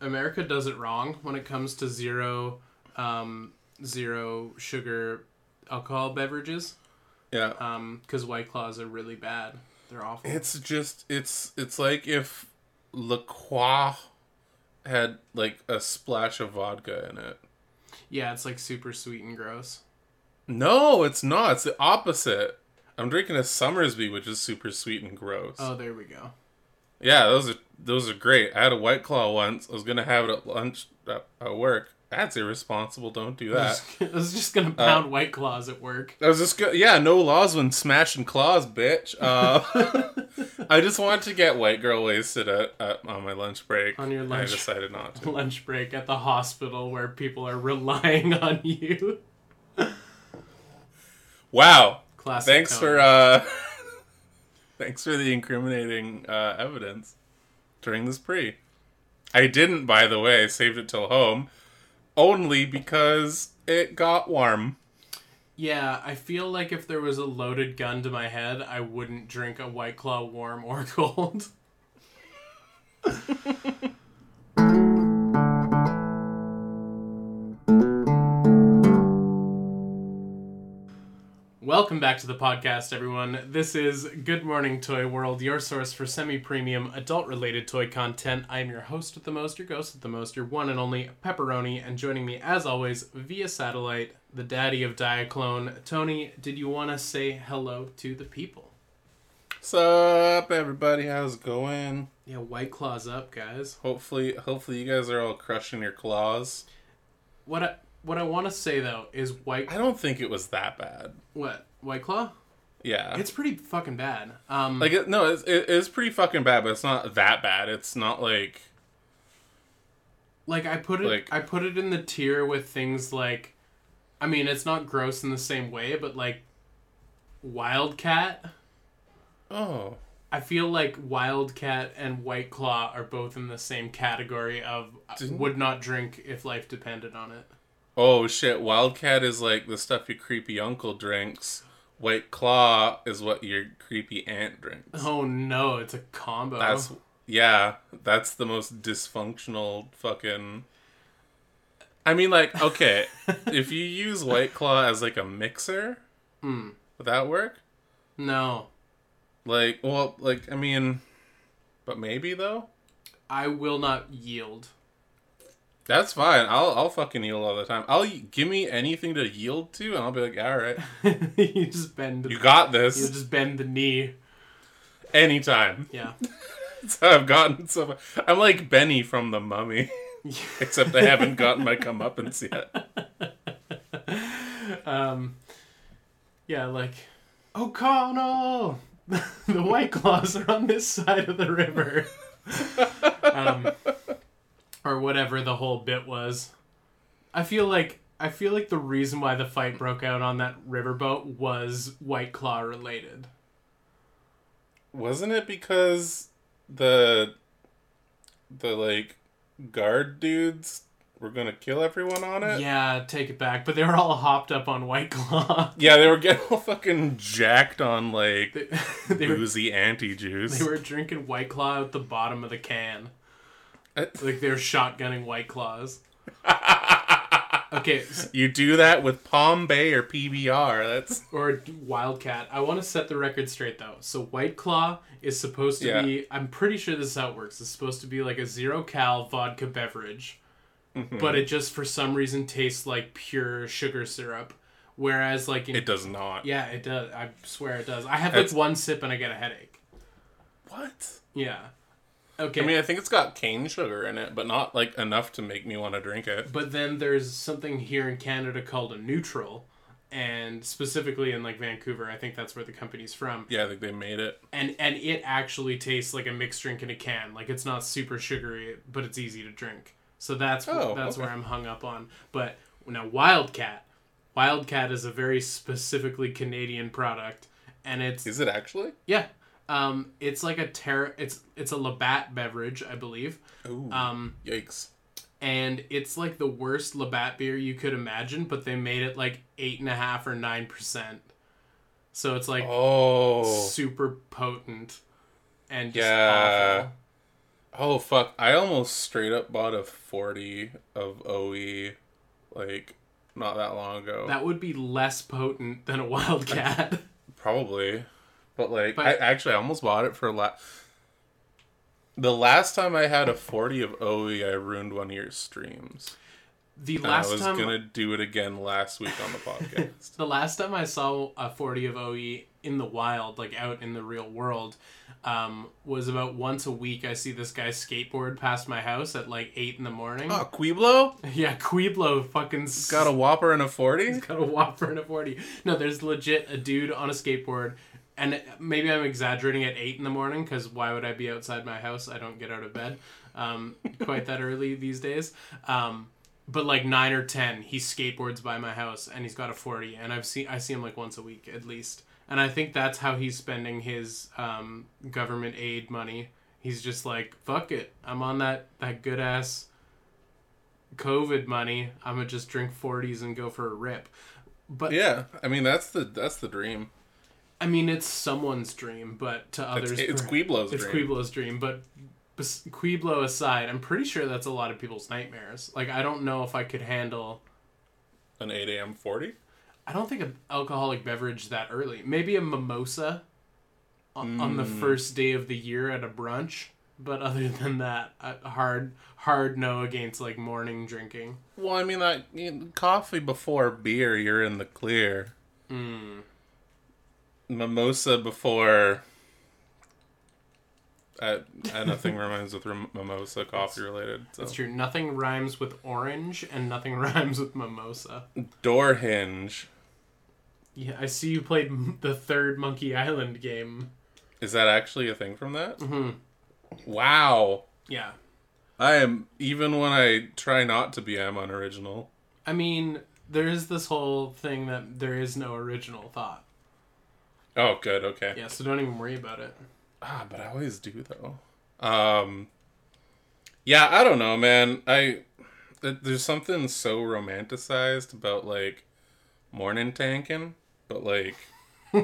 America does it wrong when it comes to zero, um, zero sugar alcohol beverages. Yeah. Um, because White Claws are really bad. They're awful. It's just it's it's like if La Croix had like a splash of vodka in it. yeah, it's like super sweet and gross. No, it's not. It's the opposite. I'm drinking a Somersby, which is super sweet and gross. Oh, there we go. Yeah, those are those are great. I had a White Claw once. I was gonna have it at lunch at, at work. That's irresponsible. Don't do I that. was, I was just gonna pound White Claws at work. I was just go- yeah, no laws when smashing claws, bitch. Uh, I just wanted to get white girl wasted at, at on my lunch break. On your lunch- I decided not to. Lunch break at the hospital where people are relying on you. Wow. Classic. Thanks Tony. for uh, thanks for the incriminating uh, evidence during this pre. I didn't, by the way. Saved it till home, only because it got warm. Yeah, I feel like if there was a loaded gun to my head, I wouldn't drink a White Claw warm or cold. Welcome back to the podcast, everyone. This is Good Morning Toy World, your source for semi premium, adult related toy content. I am your host with the most, your ghost with the most, your one and only Pepperoni, and joining me, as always, via satellite, the daddy of Diaclone. Tony, did you want to say hello to the people? What's up, everybody? How's it going? Yeah, White Claws up, guys. Hopefully, hopefully you guys are all crushing your claws. What I, what I want to say, though, is White. I don't think it was that bad. What? White Claw? Yeah, It's pretty fucking bad. Um, like it, no, it's, it, it's pretty fucking bad, but it's not that bad. It's not like like I put it Like- I put it in the tier with things like I mean it's not gross in the same way but like Wildcat oh I feel like Wildcat and White Claw are both in the same category of uh, would not drink if life depended on it. Oh shit. Wildcat is like the stuff your creepy uncle drinks. White Claw is what your creepy aunt drinks. Oh no, it's a combo. That's yeah. That's the most dysfunctional fucking. I mean, like, okay, if you use White Claw as like a mixer, Hmm. would that work? no. Like, well, like, I mean, but maybe though. I will not yield. That's fine. I'll I'll fucking yield all the time. I'll give me anything to yield to, and I'll be like, all right, you just bend the you got this. you just bend the knee. Anytime. Yeah. That's how I've gotten so. far. I'm like Benny from The Mummy, except I haven't gotten my comeuppance yet. um, yeah, like O'Connell. the White Claws are on this side of the river, um, or whatever the whole bit was. I feel like I feel like the reason why the fight broke out on that riverboat was White Claw related. Wasn't it because the the like guard dudes were gonna kill everyone on it? Yeah, take it back. But they were all hopped up on White Claw. Yeah, they were getting all fucking jacked on like They, they were boozy anti juice. they were drinking White Claw out the bottom of the can. Like they're shotgunning White Claws. Okay, s- You do that with Palm Bay or PBR. That's or Wildcat. I want to set the record straight though. So White Claw is supposed to Yeah. be. I'm pretty sure this is how it works. It's supposed to be like a zero cal vodka beverage, mm-hmm. but it just for some reason tastes like pure sugar syrup. Whereas like in, it does not. yeah, it does. I swear it does. I have like one sip and I get a headache. What? Yeah. Okay. I mean, I think it's got cane sugar in it, but not like enough to make me want to drink it. But then there's something here in Canada called a neutral, and specifically in like Vancouver, I think that's where the company's from. Yeah, I think they made it. And and it actually tastes like a mixed drink in a can. Like it's not super sugary, but it's easy to drink. So that's Oh, that's okay. where I'm hung up on. But now Wildcat, Wildcat is a very specifically Canadian product, and it's Is it actually? yeah, um, it's like a ter- it's it's a Labatt beverage, I believe. Ooh, Um, yikes! and it's like the worst Labatt beer you could imagine, but they made it like eight and a half or nine percent. So it's like Oh, super potent and just Yeah. awful. Oh fuck! I almost straight up bought a forty of OE, like not that long ago. That would be less potent than a wildcat. Probably, but like But- I actually I almost bought it for la- The last time I had a forty of OE, I ruined one of your streams. The And I was time gonna do it again last week on the podcast. the last time I saw a 40 of OE in the wild, like out in the real world, um, was about once a week. I see this guy skateboard past my house at like 8 in the morning. oh, Quiblo Yeah, Quiblo fucking s- got a Whopper and a forty. got a whopper and a 40. No, there's legit a dude on a skateboard. And maybe I'm exaggerating at 8 in the morning because why would I be outside my house? I don't get out of bed um, quite that early these days. Um, but like 9 or 10, he skateboards by my house and he's got a 40. And I've seen, I see him like once a week at least. And I think that's how he's spending his um, government aid money. He's just like, fuck it. I'm on that, that good ass COVID money. I'm gonna just drink 40s and go for a rip. But Yeah, I mean that's the that's the dream. I mean, it's someone's dream, but to others, it's per- Quiblo's it's dream. Quiblo's dream. But Quiblo aside, I'm pretty sure that's a lot of people's nightmares. Like, I don't know if I could handle. An eight a.m. forty. I don't think an alcoholic beverage that early. Maybe a mimosa on, on the Mm. first day of the year at a brunch. But other than that, hard hard no against like morning drinking. Well, I mean, like coffee before beer, you're in the clear. Mm. Mimosa before. I, I nothing rhymes with mimosa coffee related. So. That's true. Nothing rhymes with orange, and nothing rhymes with mimosa. Door hinge. Yeah, I see you played the third Monkey Island game. Is that actually a thing from that? Mm-hmm. Wow. Yeah. I am even when I try not to be, I'm unoriginal. I mean, there is this whole thing that there is no original thought. Oh, good. Okay. Yeah, so don't even worry about it. Ah, but I always do though. Um, yeah, I don't know, man. I th- there's something so romanticized about like morning tanking, but like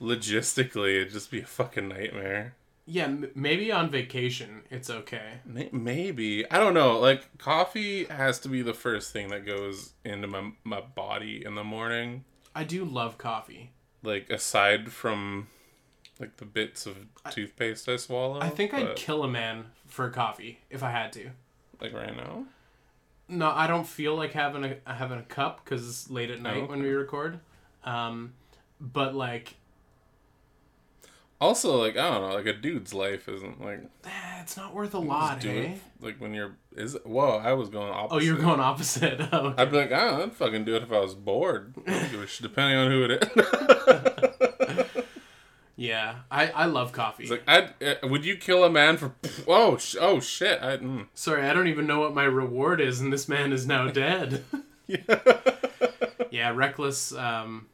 logistically, it'd just be a fucking nightmare. Yeah, m- maybe on vacation it's okay. May- Maybe I don't know. Like coffee has to be the first thing that goes into my my body in the morning. I do love coffee. Like aside from like the bits of toothpaste I swallow. I think I'd kill a man for coffee if I had to. like right now. No, I don't feel like having a having a cup because it's late at night Oh, when we record. Um, but like, Also, like I don't know, like a dude's life isn't like eh, it's not worth a lot, do hey? it. Like when you're is whoa, I was going opposite. Oh, you're going opposite. Oh, okay. I'd be like, I don't know, I'd fucking do it if I was bored. I don't give a shit, depending on who it is. Yeah, I, I love coffee. it's like, I'd, uh, would you kill a man for? Oh, sh- oh shit! I, mm. Sorry, I don't even know what my reward is, and this man is now dead. yeah, reckless, um,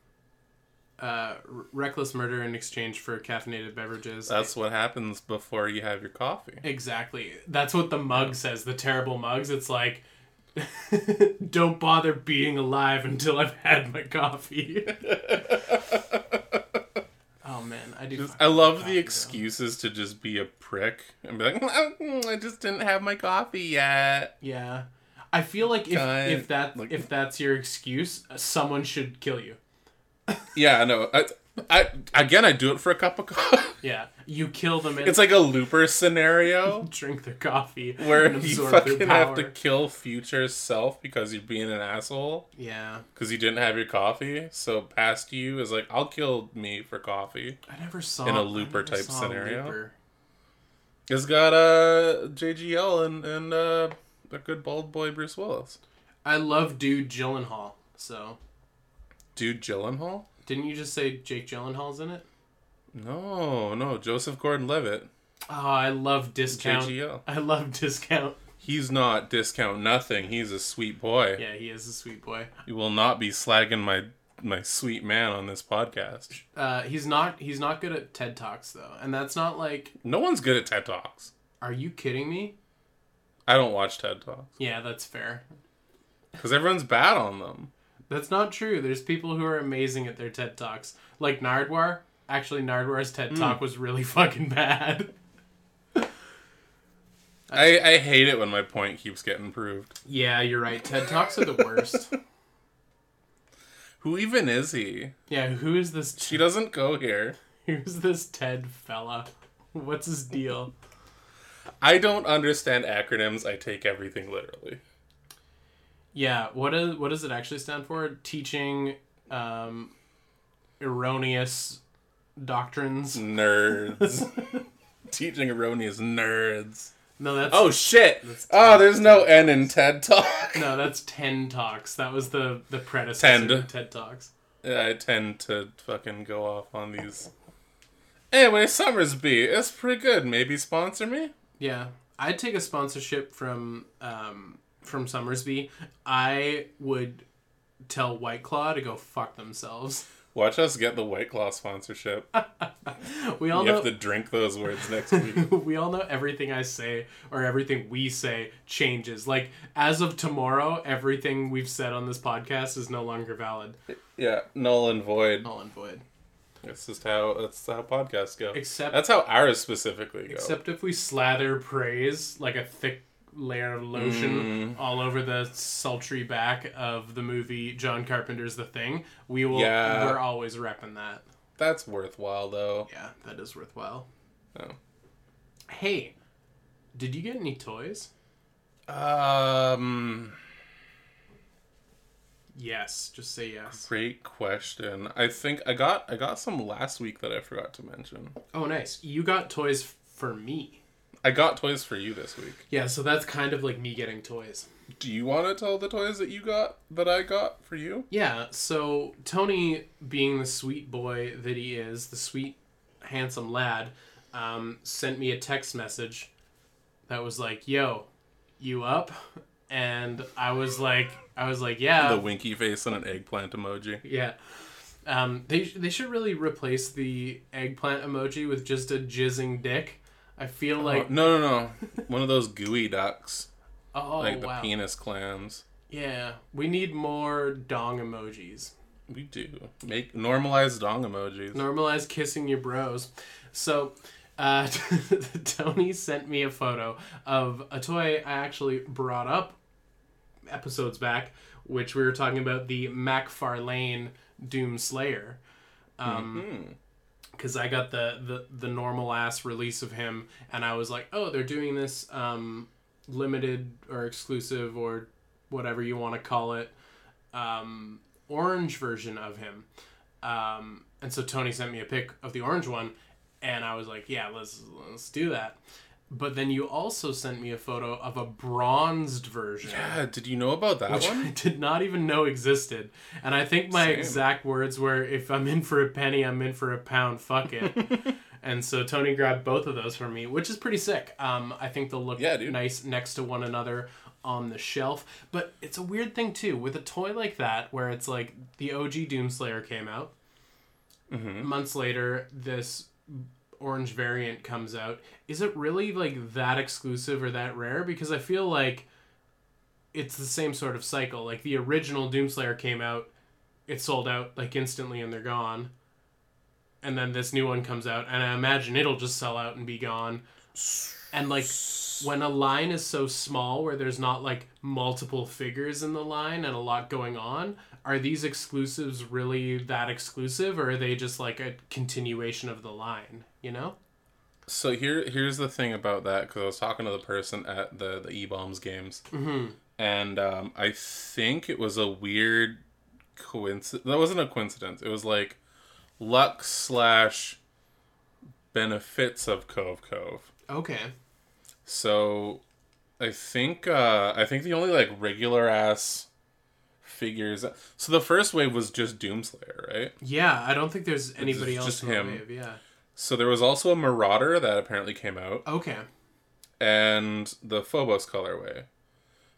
uh, reckless murder in exchange for caffeinated beverages. That's what happens before you have your coffee. exactly. That's what the mug says. The terrible mugs. It's like, don't bother being alive until I've had my coffee. oh man, I do. Just, I love the though. excuses to just be a prick and be like, "Mm, I just didn't have my coffee yet. Yeah, I feel like if if that like- if that's your excuse, someone should kill you. Yeah, I know. I, I again, I do it for a cup of coffee. Yeah, you kill them and It's like a looper scenario drink their coffee where and you fucking have to kill future self because you're being an asshole Yeah, because you didn't have your coffee. So past you is like, I'll kill me for coffee. I never saw In a looper type scenario? Looper. It's got uh JGL and and uh a good bald boy Bruce Willis. I love Dude Gyllenhaal. So Dude Gyllenhaal? didn't you just say Jake Gyllenhaal's in it? No, no, Joseph Gordon-Levitt. Oh, I love discount. JGL. I love discount. He's not discount nothing. He's a sweet boy. Yeah, he is a sweet boy. You will not be slagging my my sweet man on this podcast. Uh, he's not. He's not good at TED talks though, and that's not like. No one's good at TED Talks. Are you kidding me? I don't watch TED Talks Yeah, that's fair. because everyone's bad on them. That's not true. There's people who are amazing at their TED talks, like Nardwuar. Actually, Nardwuar's TED hmm. talk was really fucking bad. I, I hate it when my point keeps getting proved. Yeah, you're right. TED Talks are the worst. Who even is he? yeah, who is this? She doesn't go here. Who's this Ted fella? What's his deal? I don't understand acronyms. I take everything literally. Yeah, what is what does it actually stand for? Teaching um, erroneous doctrines. Nerds. Teaching erroneous nerds. No, that's Oh shit! That's Oh, there's no N in TED Talk. no, that's Ten Talks. That was the the predecessor Tend. to TED Talks. Yeah, I tend to fucking go off on these. Anyway, Somersby, it's pretty good. Maybe sponsor me. Yeah, I'd take a sponsorship from um, from Somersby. I would tell White Claw to go fuck themselves. Watch us get the White Claw sponsorship. We all You know have to drink those words next week. we all know everything I say or everything we say changes. Like as of tomorrow, everything we've said on this podcast is no longer valid. yeah, null and void. Null and void. That's just how that's how podcasts go. Except That's how ours specifically go. except if we slather praise like a thick layer of lotion Mm. all over the sultry back of the movie John Carpenter's The Thing, we will Yeah. we're always repping that. That's worthwhile though. Yeah, that is worthwhile. Oh. Hey, did you get any toys? Um, Yes, just say yes. great question. I think I got I got some last week that I forgot to mention. Oh, nice. You got toys for me. I got toys for you this week. Yeah, so that's kind of like me getting toys. Do you want to tell the toys that you got that I got for you? Yeah, so Tony, being the sweet boy that he is, the sweet, handsome lad, um, sent me a text message that was like, "Yo, you up?" And I was like, I was like, "Yeah, The winky face and an eggplant emoji. yeah." Um, they they should really replace the eggplant emoji with just a jizzing dick. I feel like, oh, no, no, no. One of those gooey ducks, oh, like the wow, penis clams. yeah, we need more dong emojis. We do make normalized dong emojis. normalize kissing your bros. So, uh, Tony sent me a photo of a toy I actually brought up episodes back, which we were talking about the McFarlane Doom Slayer. Um, Hmm. Because I got the, the the normal ass release of him, and I was like, oh, they're doing this um, limited or exclusive or whatever you want to call it, um, orange version of him. Um, and so Tony sent me a pic of the orange one, and I was like, yeah, let's let's do that. But then you also sent me a photo of a bronzed version Yeah, did you know about that which one? I did not even know existed. And I think my Same. exact words were, "If I'm in for a penny, I'm in for a pound. Fuck it." and so Tony grabbed both of those for me, which is pretty sick. Um, I think they'll look Yeah, nice next to one another on the shelf. But it's a weird thing too with a toy like that, where it's like the OG Doomslayer came out. Mhm. Months later, this orange variant comes out. Is it really like that exclusive or that rare? Because I feel like it's the same sort of cycle. Like the original Doomslayer came out, it sold out like instantly and they're gone. And then this new one comes out, and I imagine it'll just sell out and be gone. And like when a line is so small where there's not like multiple figures in the line and a lot going on, are these exclusives really that exclusive or are they just like a continuation of the line, you know? So here, here's the thing about that because I was talking to the person at the the E bombs games, Mhm. and um, I think it was a weird coincidence. That wasn't a coincidence. It was like luck slash benefits of Cove Cove. Okay. So I think uh, I think the only like regular ass figures. So the first wave was just Doomslayer, right? Yeah, I don't think there's anybody else just him. wave, yeah. So there was also a Marauder that apparently came out. Okay. and the Phobos colorway.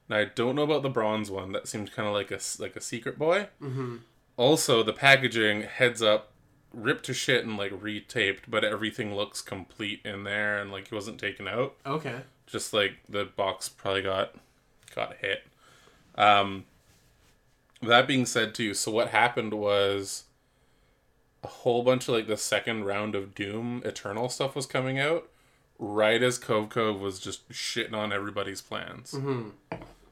Now I don't know about the bronze one. That seemed kind of like a s- like a secret boy. Mm-hmm. Also, the packaging heads up, ripped to shit and like retaped, but everything looks complete in there and like it wasn't taken out. Okay. Just like the box probably got got hit. Um. That being said, too, so what happened was a whole bunch of like the second round of Doom Eternal stuff was coming out right as Cove Cove was just shitting on everybody's plans. Mm-hmm.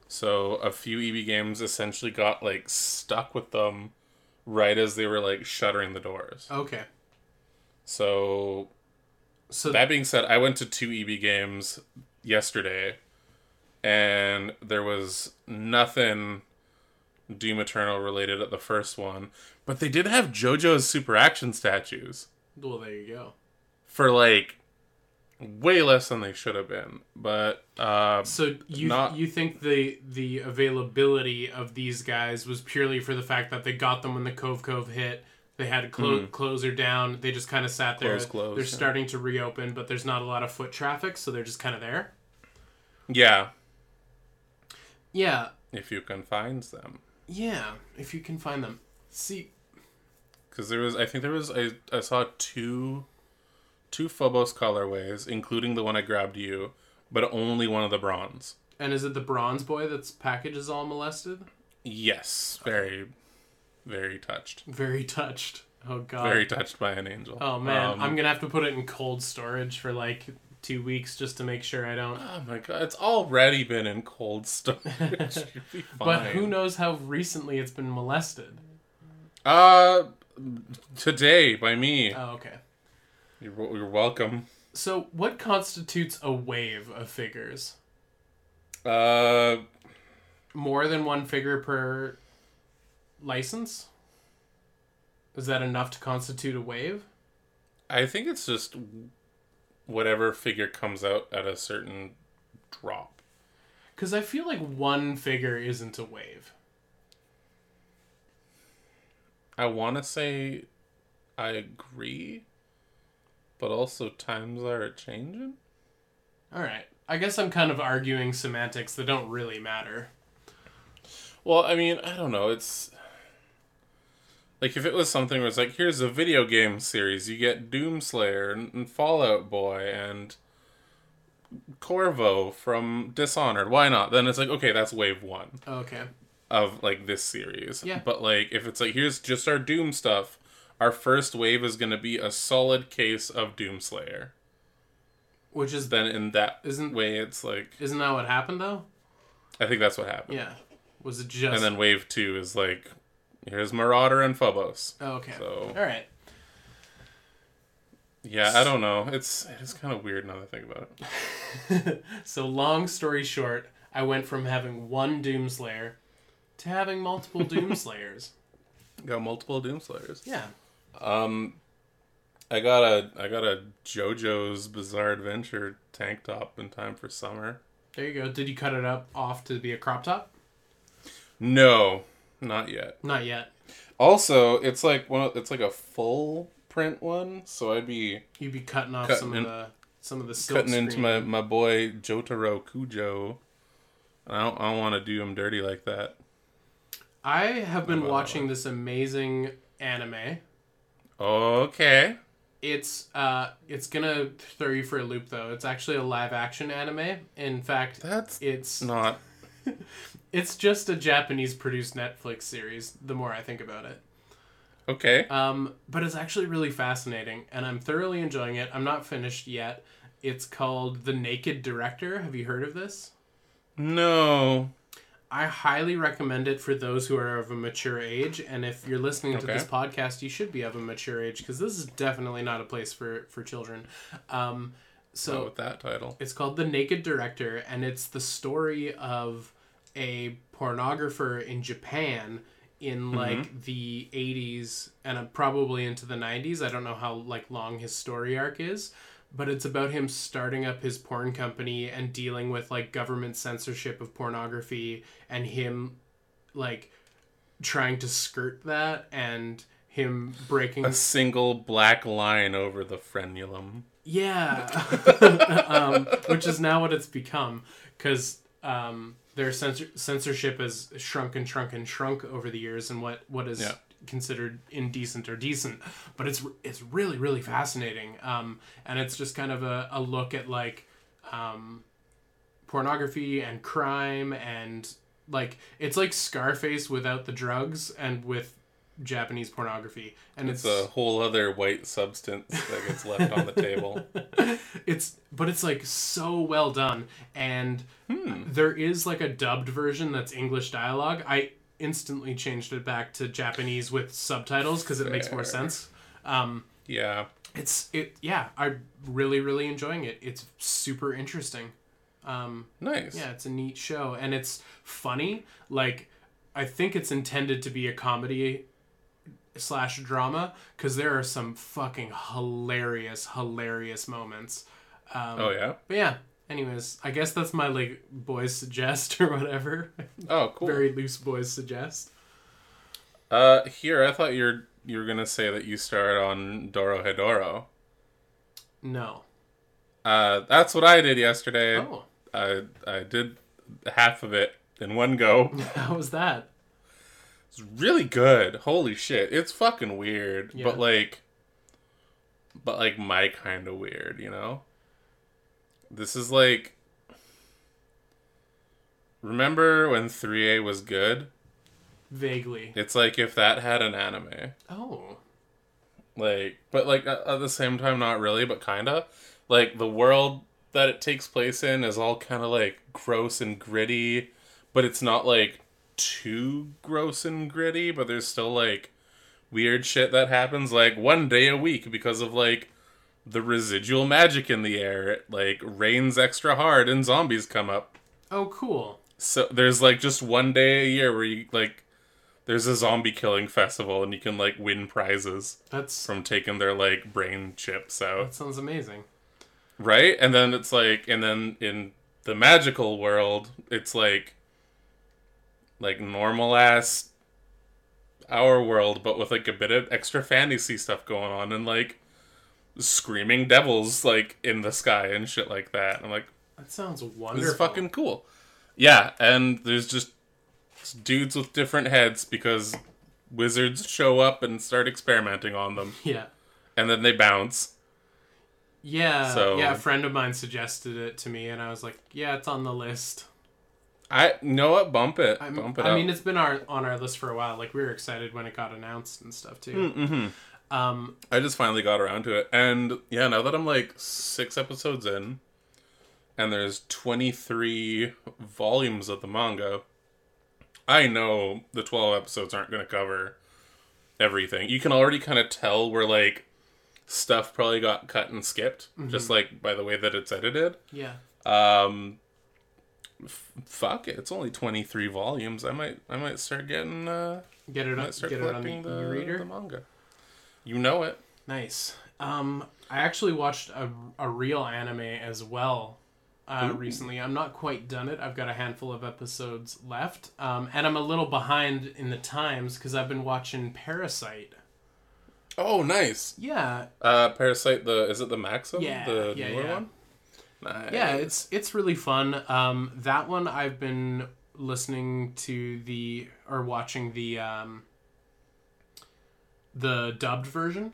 So a few EB games essentially got like stuck with them right as they were like shuttering the doors. Okay. So So that being said, I went to two EB games yesterday, and there was nothing Doom Eternal related at the first one, but they did have JoJo's Super Action statues well, there you go. for like way less than they should have been. But uh, So you Not- you think the the availability of these guys was purely for the fact that they got them when the Cove Cove hit. They had clo- close her down. They just kind of sat there. Close, close, they're yeah. starting to reopen, but there's not a lot of foot traffic, so they're just kind of there. yeah, Yeah, if you can find them. Yeah. If you can find them, see. because there was I think there was I, I saw two two Phobos colorways, including the one I grabbed you, but only one of the bronze. And is it the bronze boy that's package is all molested? Yes, very very touched, Very touched. Oh god. very touched by an angel. Oh man, Um, I'm gonna have to put it in cold storage for like two weeks just to make sure I don't. Oh my god, it's already been in cold storage. But who knows how recently it's been molested? Uh, today by me. Oh, okay. You're, you're welcome. So, what constitutes a wave of figures? Uh, More than one figure per license? Is that enough to constitute a wave? I think it's just whatever figure comes out at a certain drop. Because I feel like one figure isn't a wave. I want to say I agree, but also times are changing. All right. I guess I'm kind of arguing semantics that don't really matter. Well, I mean, I don't know. It's like if it was something where it's like, here's a video game series, you get Doomslayer and, and Fallout Boy and Corvo from Dishonored. Why not? Then it's like, okay, that's wave one oh, Okay. of like this series. Yeah. But like, if it's like, here's just our Doom stuff, our first wave is going to be a solid case of Doomslayer. Which is Then in that Isn't- way, it's like, isn't that what happened though? I think that's what happened. Yeah. Was it just And then wave two is like, here's Marauder and Phobos. Oh, okay. So All right. yeah, I don't know. It's it's kind of weird now that I think about it. so long story short, I went from having one Doomslayer to having multiple Doomslayers. Got multiple Doomslayers. Yeah. Um, I got a I got a JoJo's Bizarre Adventure tank top in time for summer. There you go. Did you cut it up off to be a crop top? No, not yet. Not yet. Also, it's like one. of- It's like a full print one, so I'd be You'd be cutting off Cutting some in- of the some of the cutting into my my boy Jotaro Kujo. I don't I don't want to do him dirty like that. I have been watching this amazing anime. Okay. It's uh it's gonna throw you for a loop though. It's actually a live action anime. In fact, That's it's not it's just a Japanese produced Netflix series. The more I think about it. okay. Um, but it's actually really fascinating, and I'm thoroughly enjoying it. I'm not finished yet. It's called The Naked Director. Have you heard of this? No. I highly recommend it for those who are of a mature age. And if you're listening to Okay. this podcast, you should be of a mature age because this is definitely not a place for for children. Um, So so with that title. it's called The Naked Director, and it's the story of a pornographer in Japan in like the 80s and probably into the 90s. I don't know how like long his story arc is, but it's about him starting up his porn company and dealing with like government censorship of pornography and him like trying to skirt that and him breaking A single black line over the frenulum. yeah, um, which is now what it's become because um, their censor- censorship has shrunk and shrunk and shrunk over the years, and what what is Yeah. considered indecent or decent. But it's it's really really fascinating, um, and it's just kind of a, a look at like um, pornography and crime and like it's like Scarface without the drugs and with Japanese pornography, and It's it's a whole other white substance that gets left on the table. it's but it's like so well done and there is like a dubbed version that's english dialogue. I instantly changed it back to japanese with subtitles because it makes more sense. Um Yeah. it's it yeah i'm really really enjoying it. It's super interesting. Um Nice. yeah it's a neat show and it's funny. Like i think it's intended to be a comedy slash drama because there are some fucking hilarious hilarious moments um, Oh yeah. but yeah anyways i guess that's my like boys suggest or whatever Oh cool. very loose boys suggest Uh, here I thought you're you're gonna say that you started on Dorohedoro. no Uh, that's what I did yesterday. oh I I did half of it in one go. how was that It's really good. Holy shit. It's fucking weird. Yeah. But like but like my kind of weird, you know? This is like Remember when 3A was good? vaguely It's like if that had an anime. oh Like but like at at the same time not really, but kind of. Like the world that it takes place in is all kind of like gross and gritty, but it's not like too gross and gritty, but there's still like weird shit that happens like one day a week because of like the residual magic in the air. It like rains extra hard and zombies come up. oh cool So there's like just one day a year where you like there's a zombie killing festival and you can like win prizes that's from taking their like brain chips out. that sounds amazing Right? And then it's like and then in the magical world, it's like like normal ass our world, but with like a bit of extra fantasy stuff going on and like screaming devils like in the sky and shit like that. I'm like, that sounds this wonderful is fucking cool. Yeah, and there's just dudes with different heads because wizards show up and start experimenting on them, yeah and then they bounce. Yeah, So- yeah. A friend of mine suggested it to me, and I was like, "Yeah, it's on the list." I know what? Bump it, I'm- bump it I up. mean, it's been our on our list for a while. Like we were excited when it got announced and stuff too. mm-hmm. Um, I just finally got around to it, and yeah, now that I'm like six episodes in, and there's 23 volumes of the manga, I know the 12 episodes aren't going to cover everything. You can already kind of tell where like stuff probably got cut and skipped, just like by the way that it's edited. yeah, Um, f- fuck it, it's only 23 volumes. I might, I might start getting, uh, get it on, start get it on the the, e-reader. the manga. You know it. Nice. Um, I actually watched a, a real anime as well uh, recently. I'm not quite done it. I've got a handful of episodes left, um, and I'm a little behind in the times because I've been watching Parasyte. Oh, nice. Yeah, Uh, Parasyte. The is it the Maxim? Yeah, the yeah, newer yeah. one. Nice. yeah, it's it's really fun. Um, that one I've been listening to the or watching the um, the dubbed version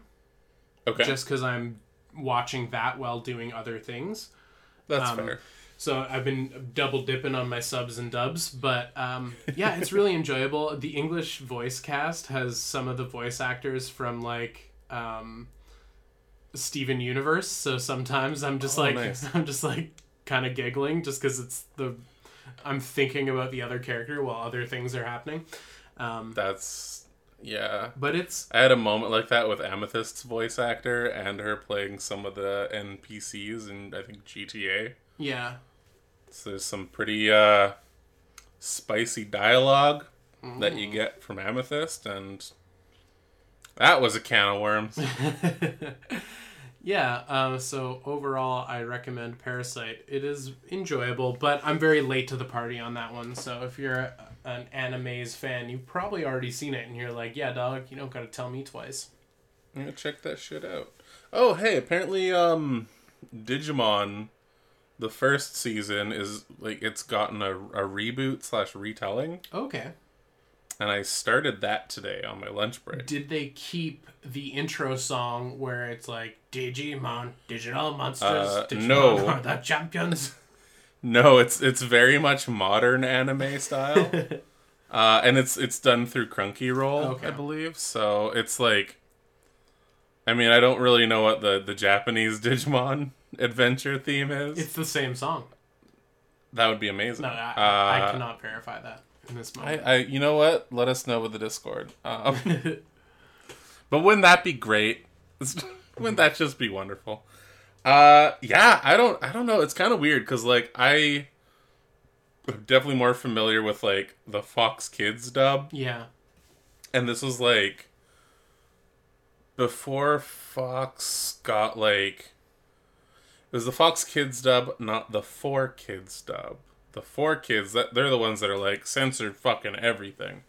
okay. just because I'm watching that while doing other things. That's um, fair. So I've been double dipping on my subs and dubs, but um, yeah, it's really enjoyable. The English voice cast has some of the voice actors from like um, Steven Universe. So sometimes I'm just Oh, like nice. I'm just like kind of giggling just because it's the I'm thinking about the other character while other things are happening. Um, That's yeah. but it's I had a moment like that with Amethyst's voice actor and her playing some of the NPCs in I think GTA. yeah, So there's some pretty uh, spicy dialogue that Mm. you get from Amethyst, and that was a can of worms. yeah. Um, so overall, I recommend Parasyte. It is enjoyable, but I'm very late to the party on that one. So if you're a, an animes fan, you've probably already seen it, and you're like, "Yeah, dog, you don't got to tell me twice." Yeah, check that shit out. Oh, hey, apparently, um, Digimon, the first season is like it's gotten a, a reboot slash retelling, Okay. And I started that today on my lunch break. Did they keep the intro song where it's like Digimon, digital monsters, Uh, Digimon no. are the champions? No, it's it's very much modern anime style. Uh, and it's it's done through Crunchyroll, Okay. I believe. So it's like, I mean, I don't really know what the the Japanese Digimon adventure theme is. It's the same song. that would be amazing. No, I, uh, I cannot verify that in this I. I, you know what? Let us know with the Discord. Um, but wouldn't that be great? wouldn't that just be wonderful? Uh, yeah, I don't, I don't know. It's kind of weird because like I, am definitely more familiar with like the Fox Kids dub, yeah. and this was like before Fox got like it was the Fox Kids dub, not the Four Kids dub. The Four Kids that they're the ones that are like censored fucking everything.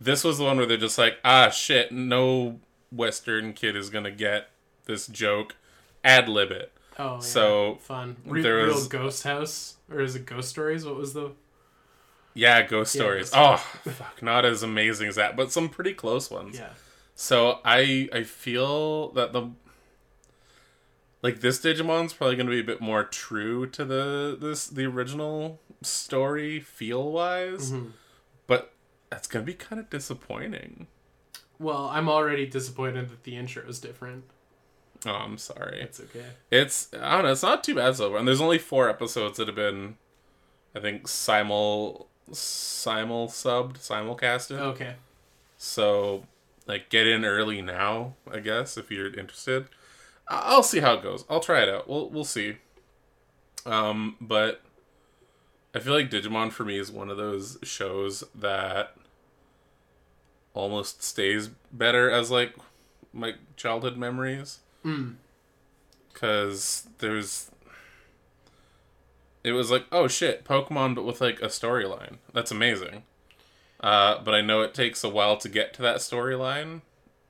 This was the one where they're just like, ah shit, no Western kid is gonna get this joke. Ad lib it. Oh, yeah. So, fun. Re- there Real was- Ghost House, or is it Ghost Stories? What was the? Yeah, ghost Yeah, stories. oh, fuck, not as amazing as that, but some pretty close ones. Yeah. So I I feel that the like this Digimon's probably going to be a bit more true to the this the original story feel wise, Mhm. but that's to be kind of disappointing. Well, I'm already disappointed that the intro is different. Oh, I'm sorry. It's okay. It's I don't know. It's not too bad so far. And there's only four episodes that have been, I think, simul simul subbed, simulcasted. Okay. So, like, get in early now, I guess, if you're interested. I'll see how it goes. I'll try it out. We'll we'll see. Um, but I feel like Digimon for me is one of those shows that almost stays better as like my childhood memories Mm. because there's it was like oh shit pokemon but with like a storyline that's amazing uh, but i know it takes a while to get to that storyline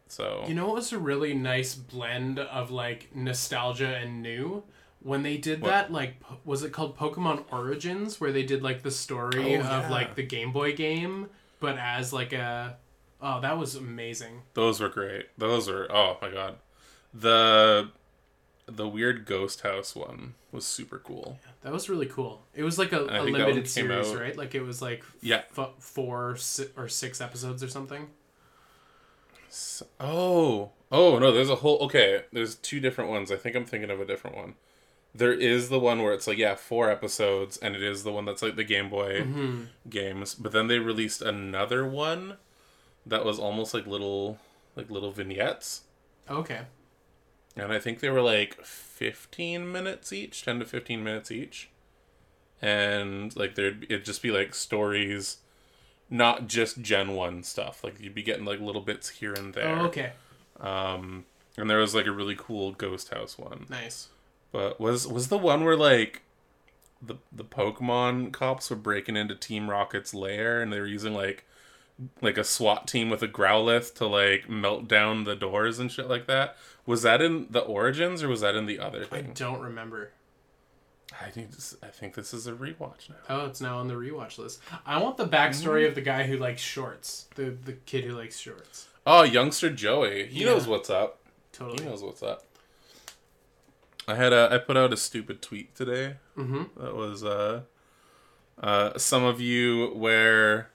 so You know what was a really nice blend of like nostalgia and new? When they did What? that, like, po- was it called Pokemon Origins, where they did like the story Oh, of yeah. like the Game Boy game, but as like a. Oh, that was amazing. those were great those were oh my god the the weird ghost house one was super cool That was really cool. It was like a, one limited series, out- right? Like it was like Yeah. f- four si- or six episodes or something. S- oh oh no there's a whole okay there's two different ones i think i'm thinking of a different one there is the one where it's like yeah four episodes and it is the one that's like the game boy Mm-hmm. games but then they released another one that was almost like little like little vignettes Okay. and i think they were like 15 minutes each 10 to 15 minutes each and like there'd it'd just be like stories not just gen 1 stuff like you'd be getting like little bits here and there Oh, okay. um and there was like a really cool ghost house one Nice. But was was the one where like the the Pokemon cops were breaking into Team Rocket's lair and they were using like like a SWAT team with a Growlithe to like melt down the doors and shit like that. Was that in the Origins or was that in the other I don't remember. I need to, s- I think this is a rewatch now. Oh, it's now on the rewatch list. I want the backstory mm. of the guy who likes shorts. The the kid who likes shorts. Oh, youngster Joey. He Yeah. knows what's up. Totally. He knows what's up. I had a I put out a stupid tweet today. Mm-hmm. That was uh uh some of you wear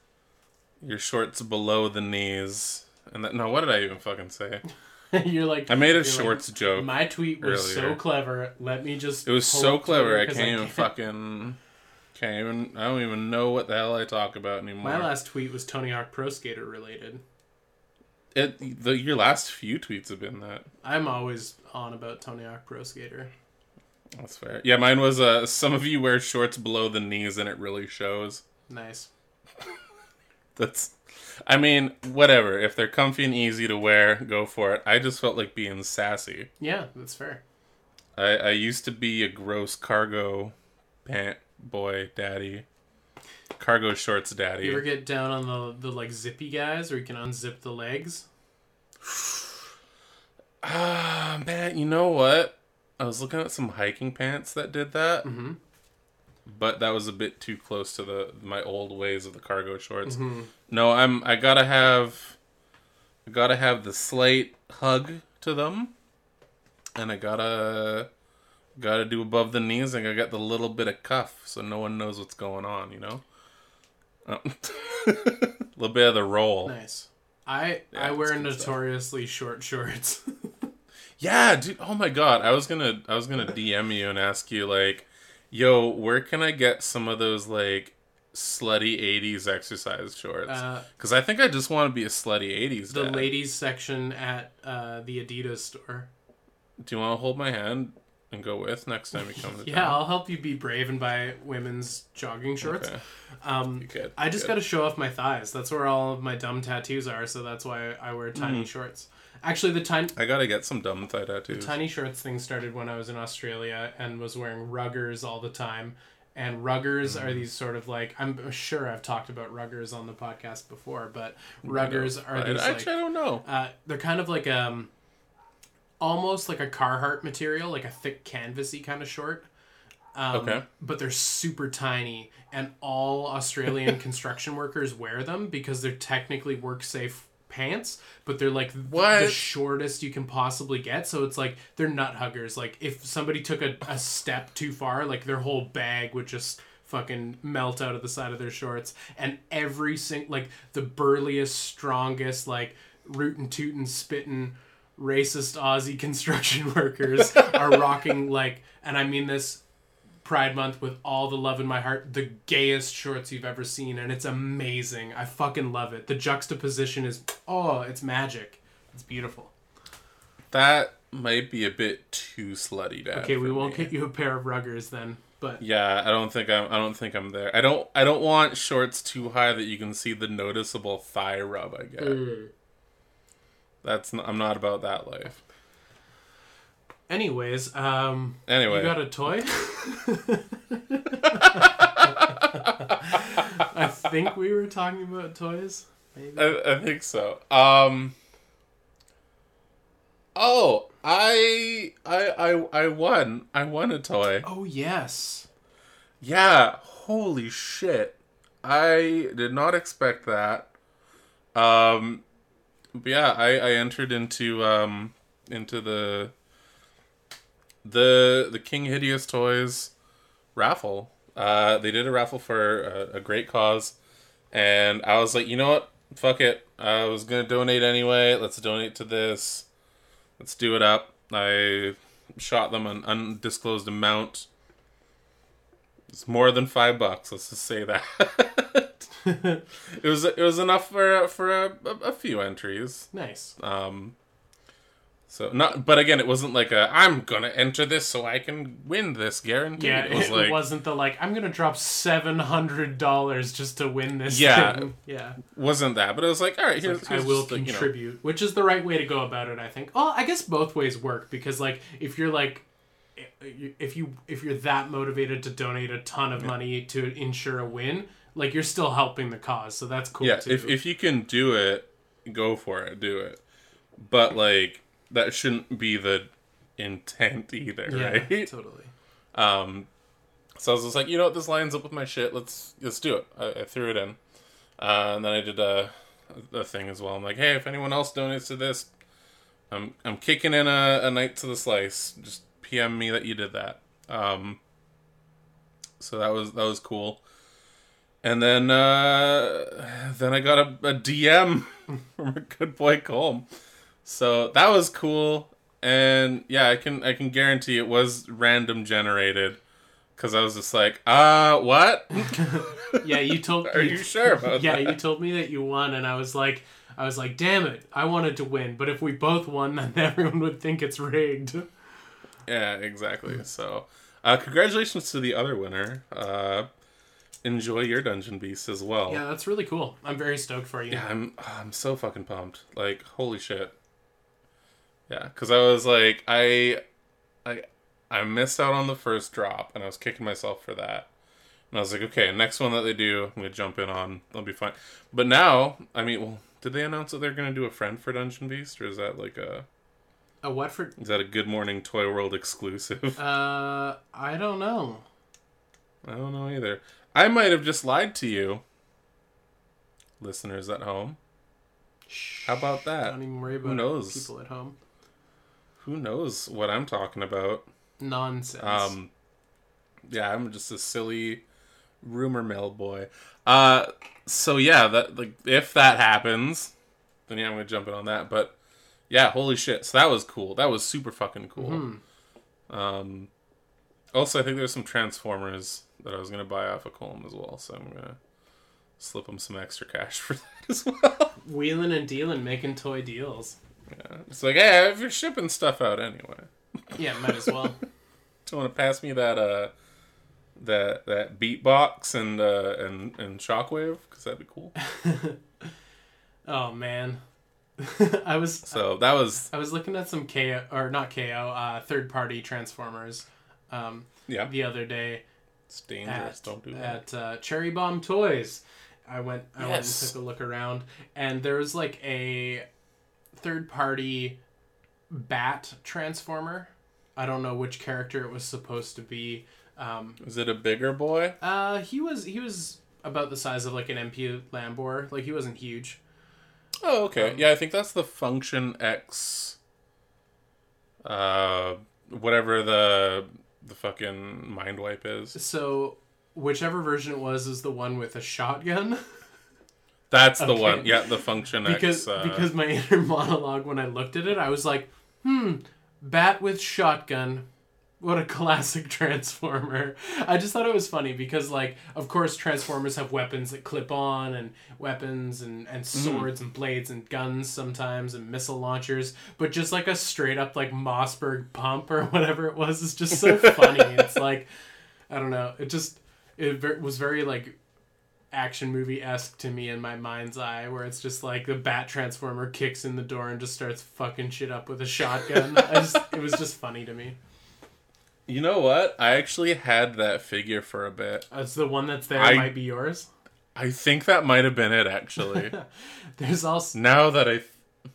your shorts below the knees. And that no, what did I even fucking say? you're like I made a shorts like, joke. My tweet was so clever. Let me just. It was so clever. I 'cause can't even fucking can't even I don't even know what the hell I talk about anymore. My last tweet was Tony Hawk Pro Skater related. it the, your last few tweets have been that. I'm always on about Tony Hawk Pro Skater. That's fair. Yeah, mine was uh some of you wear shorts below the knees and it really shows. Nice. That's I mean, whatever. If they're comfy and easy to wear, go for it. I just felt like being sassy. Yeah, that's fair. I, I used to be a gross cargo pant boy daddy. Cargo shorts daddy. You ever get down on the the like zippy guys, where you can unzip the legs? Ah, man, you know what? I was looking at some hiking pants that did that, Mm-hmm. but that was a bit too close to the my old ways of the cargo shorts. Mm-hmm. No, I'm I gotta have I gotta have the slight hug to them. And I gotta gotta do above the knees and I got the little bit of cuff so no one knows what's going on, you know? Oh. little bit of the roll. Nice. I Yeah, I wear good stuff. notoriously short shorts. Yeah, dude. Oh my god, I was gonna I was gonna DM you and ask you like, yo, where can I get some of those like slutty '80s exercise shorts? Uh, Because I think I just want to be a slutty '80s. the dad. ladies section at uh, the Adidas store. Do you want to hold my hand and go with next time you come to Yeah, town? I'll help you be brave and buy women's jogging shorts. Okay. Um, You could. I just got to show off my thighs. That's where all of my dumb tattoos are, so that's why I wear tiny shorts. Actually, the tiny I gotta get some dumb thigh tattoos. tiny shorts thing started when I was in Australia and was wearing ruggers all the time. And ruggers Mm-hmm. are these sort of like I'm sure I've talked about ruggers on the podcast before, but ruggers are I, these like I don't know. uh, they're kind of like um, almost like a Carhartt material, like a thick canvasy kind of short. Um, Okay. But they're super tiny, and all Australian construction workers wear them because they're technically work safe pants, but they're like the shortest you can possibly get. So it's like they're nut huggers. Like if somebody took a, a step too far, like their whole bag would just fucking melt out of the side of their shorts. And every sing like the burliest, strongest, like rootin' tootin' spittin' racist Aussie construction workers are rocking like and I mean this Pride Month with all the love in my heart, the gayest shorts you've ever seen, and it's amazing. I fucking love it. The juxtaposition is oh, it's magic. It's beautiful. That might be a bit too slutty, dad. Okay, we won't me. get you a pair of ruggers then, but Yeah, I don't think I'm. I don't think I'm there. I don't. I don't want shorts too high that you can see the noticeable thigh rub. I get. Mm. That's. Not, I'm not about that life. anyways, um Anyway, you got a toy? I think we were talking about toys. Maybe. I, I think so. Um. Oh, I, I, I, I won. I won a toy. Oh yes. Yeah. Holy shit! I did not expect that. Um. Yeah, I, I entered into um into the the the King Hideous Toys raffle. Uh, they did a raffle for a, a great cause, and I was like, you know what? Fuck it. I was gonna donate anyway. Let's donate to this. Let's do it up. I shot them an undisclosed amount. It's more than five bucks. Let's just say that. it was it was enough for for a, a, a few entries. Nice. Um, so not, but again, it wasn't like a I'm gonna enter this so I can win this guarantee. Yeah, it was like wasn't the like I'm gonna drop seven hundred dollars just to win this. Yeah. thing. yeah. wasn't that, but it was like all right, here's, I here's will just, like, you know, contribute, which is the right way to go about it. I think. Well, I guess both ways work because like if you're like if you if you're that motivated to donate a ton of money to ensure a win, like you're still helping the cause, so that's cool yeah. too. If if you can do it, go for it, do it. But like that shouldn't be the intent either, yeah, right? totally. Um, so I was just like, you know what, this lines up with my shit. Let's let's do it. I, I threw it in, uh, and then I did a, a thing as well. I'm like, hey, if anyone else donates to this, I'm I'm kicking in a, a night to the slice. Just PM me that you did that. Um, so that was that was cool. And then uh, then I got a, a DM from a good boy Colm. So that was cool. And yeah, I can I can guarantee it was random generated because I was just like, uh, what? Yeah, you told. Are you sure about yeah, that? you told me that you won, and I was like, I was like, damn it, I wanted to win, but if we both won, then everyone would think it's rigged. Yeah, exactly. So, uh, congratulations to the other winner. Uh, enjoy your dungeon beast as well. Yeah, that's really cool. I'm very stoked for you. Yeah, I'm I'm so fucking pumped. Like, holy shit. Yeah, because I was like, I, I, I missed out on the first drop, and I was kicking myself for that. And I was like, okay, next one that they do, I'm gonna jump in on. I'll be fine. But now, I mean, well, did they announce that they're gonna do a friend for Dungeon Beast, or is that like a A what for? is that a Good Morning Toy World exclusive? Uh, I don't know. I don't know either. I might have just lied to you, listeners at home. How about that? Don't even worry about Who knows? people at home. Who knows what I'm talking about? Nonsense. Um, yeah, I'm just a silly rumor mill boy. Uh, so yeah, that like if that happens, then yeah, I'm gonna jump in on that. But yeah, holy shit! So that was cool. That was super fucking cool. Um, also, I think there's some Transformers that I was gonna buy off of Colm as well, so I'm gonna slip him some extra cash for that as well. Wheeling and dealing, making toy deals. yeah. It's like, hey, if you're shipping stuff out anyway, Yeah, might as well. do you want to pass me that uh that that beatbox and uh and and shockwave because that'd be cool. oh man, I was So that was I was looking at some KO or not KO, uh, third party Transformers, um, yeah, the other day it's dangerous. at, Don't do that. at uh, Cherry Bomb Toys. I went I went and Yes. took a look around, and there was like a third party Bat Transformer. I don't know which character it was supposed to be. Um, Is it a bigger boy? uh, he was he was about the size of like an MP Lambor. Like he wasn't huge. Oh, okay. Um, yeah, I think that's the Function X. Uh, whatever the the fucking mind wipe is. So whichever version it was is the one with a shotgun. That's the Okay. one. Yeah, the Function because X. Uh, because my inner monologue when I looked at it, I was like, hmm, bat with shotgun. What a classic Transformer. I just thought it was funny because, like, of course, Transformers have weapons that clip on, and weapons, and, and mm. swords, and blades, and guns sometimes, and missile launchers. But just like a straight up, like, Mossberg pump or whatever it was is just so funny. it's like, I don't know. It just, it was very, like, action movie esque to me in my mind's eye, where it's just like the Bat Transformer kicks in the door and just starts fucking shit up with a shotgun. I just, it was just funny to me. You know what? I actually had that figure for a bit. It's the one that's there I- might be yours. I think that might have been it actually. There's also now that I,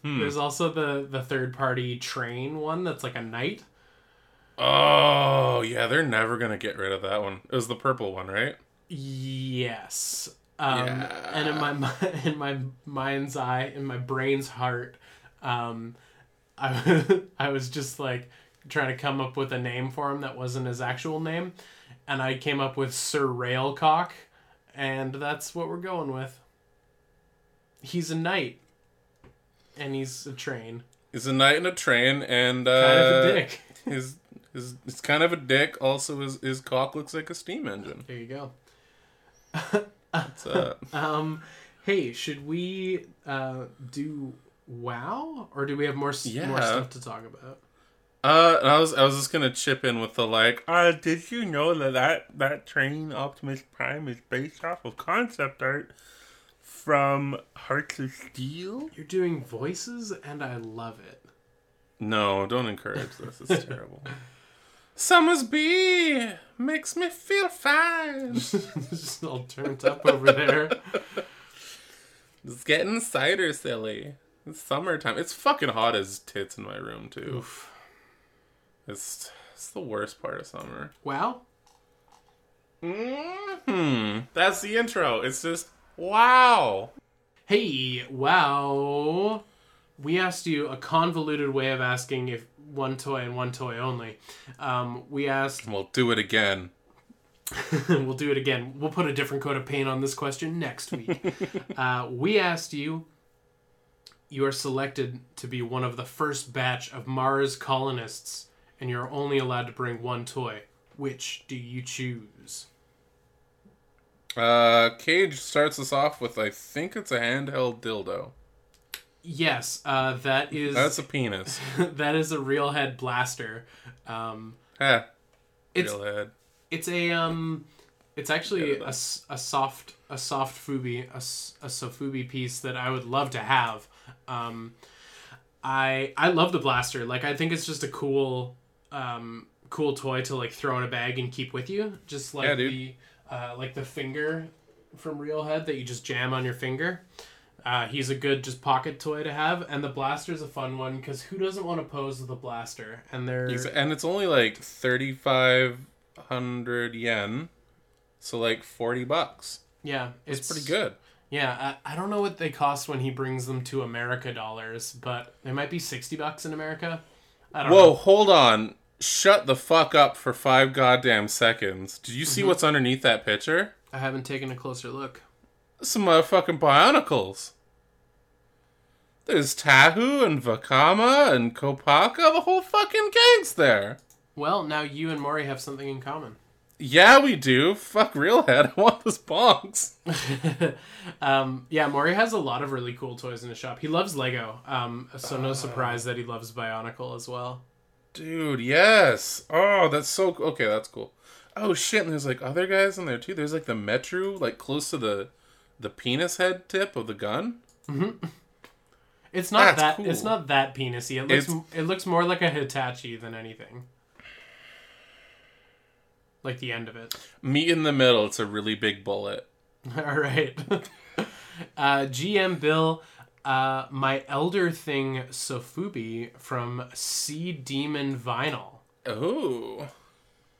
hmm. there's also the the third party train one that's like a knight. oh yeah, they're never gonna get rid of that one. It was the purple one, right? Yes. Um, Yeah. And in my in my mind's eye, in my brain's heart, um, I I was just like trying to come up with a name for him that wasn't his actual name, and I came up with Sir Railcock, and that's what we're going with. He's a knight, and he's a train. He's a knight in a train, and uh, Kind of a dick. His his it's kind of a dick. Also, his his cock looks like a steam engine. There you go. It's, uh, Um, hey, should we uh, do WoW, or do we have more s more stuff to talk about? Uh, I was I was just gonna chip in with the like. Uh, did you know that that that train Optimus Prime is based off of concept art from Hearts of Steel? You're doing voices, and I love it. No, don't encourage this. It's terrible. Somersby makes me feel fine. Just all turned up over there. It's getting cider silly. It's summertime. It's fucking hot as tits in my room too. Oof. It's it's the worst part of summer. Wow. Hmm. That's the intro. It's just wow. Hey, wow. We asked you a convoluted way of asking if one toy and one toy only. Um, we asked, We'll do it again. we'll do it again. We'll put a different coat of paint on this question next week. uh, we asked you, you are selected to be one of the first batch of Mars colonists, and you're only allowed to bring one toy. Which do you choose? Uh, Cage starts us off with I think it's a handheld dildo. Yes, uh, that is That's a penis. that is a real head blaster. Um. It's- Real head. it's a um, it's actually a, a soft a soft fubi a, a sofubi piece that I would love to have. Um, I I love the blaster. Like I think it's just a cool um cool toy to like throw in a bag and keep with you. Just like Yeah, the uh, like the finger from Real Head that you just jam on your finger. Uh, he's a good just pocket toy to have, and the blaster's a fun one because who doesn't want to pose with a blaster? And they're Ex- And it's only like thirty five hundred yen, so like forty bucks. yeah, it's, It's pretty good. Yeah, I, I don't know what they cost when he brings them to America dollars, but they might be sixty bucks in America. I don't Whoa, know. hold on. Shut the fuck up for five goddamn seconds. Did you see Mm-hmm. what's underneath that picture? I haven't taken a closer look. Some motherfucking Bionicles. There's Tahu and Vakama and Kopaka. The whole fucking gang's there. Well, now you and Maury have something in common. Yeah, we do. Fuck Realhead. I want this bonks. um, yeah, Maury has a lot of really cool toys in his shop. He loves Lego, um, so no surprise that he loves Bionicle as well. Dude, yes. Oh, that's so okay. That's cool. Oh shit! And there's like other guys in there too. There's like the metro, like close to the the penis head tip of the gun. It's not That's that cool. it's not that penisy. It looks It's- it looks more like a Hitachi than anything. Like the end of it. Meet in the middle. It's a really big bullet. All right. uh, GM Bill, uh, my elder thing Sofubi from Sea Demon Vinyl. Oh,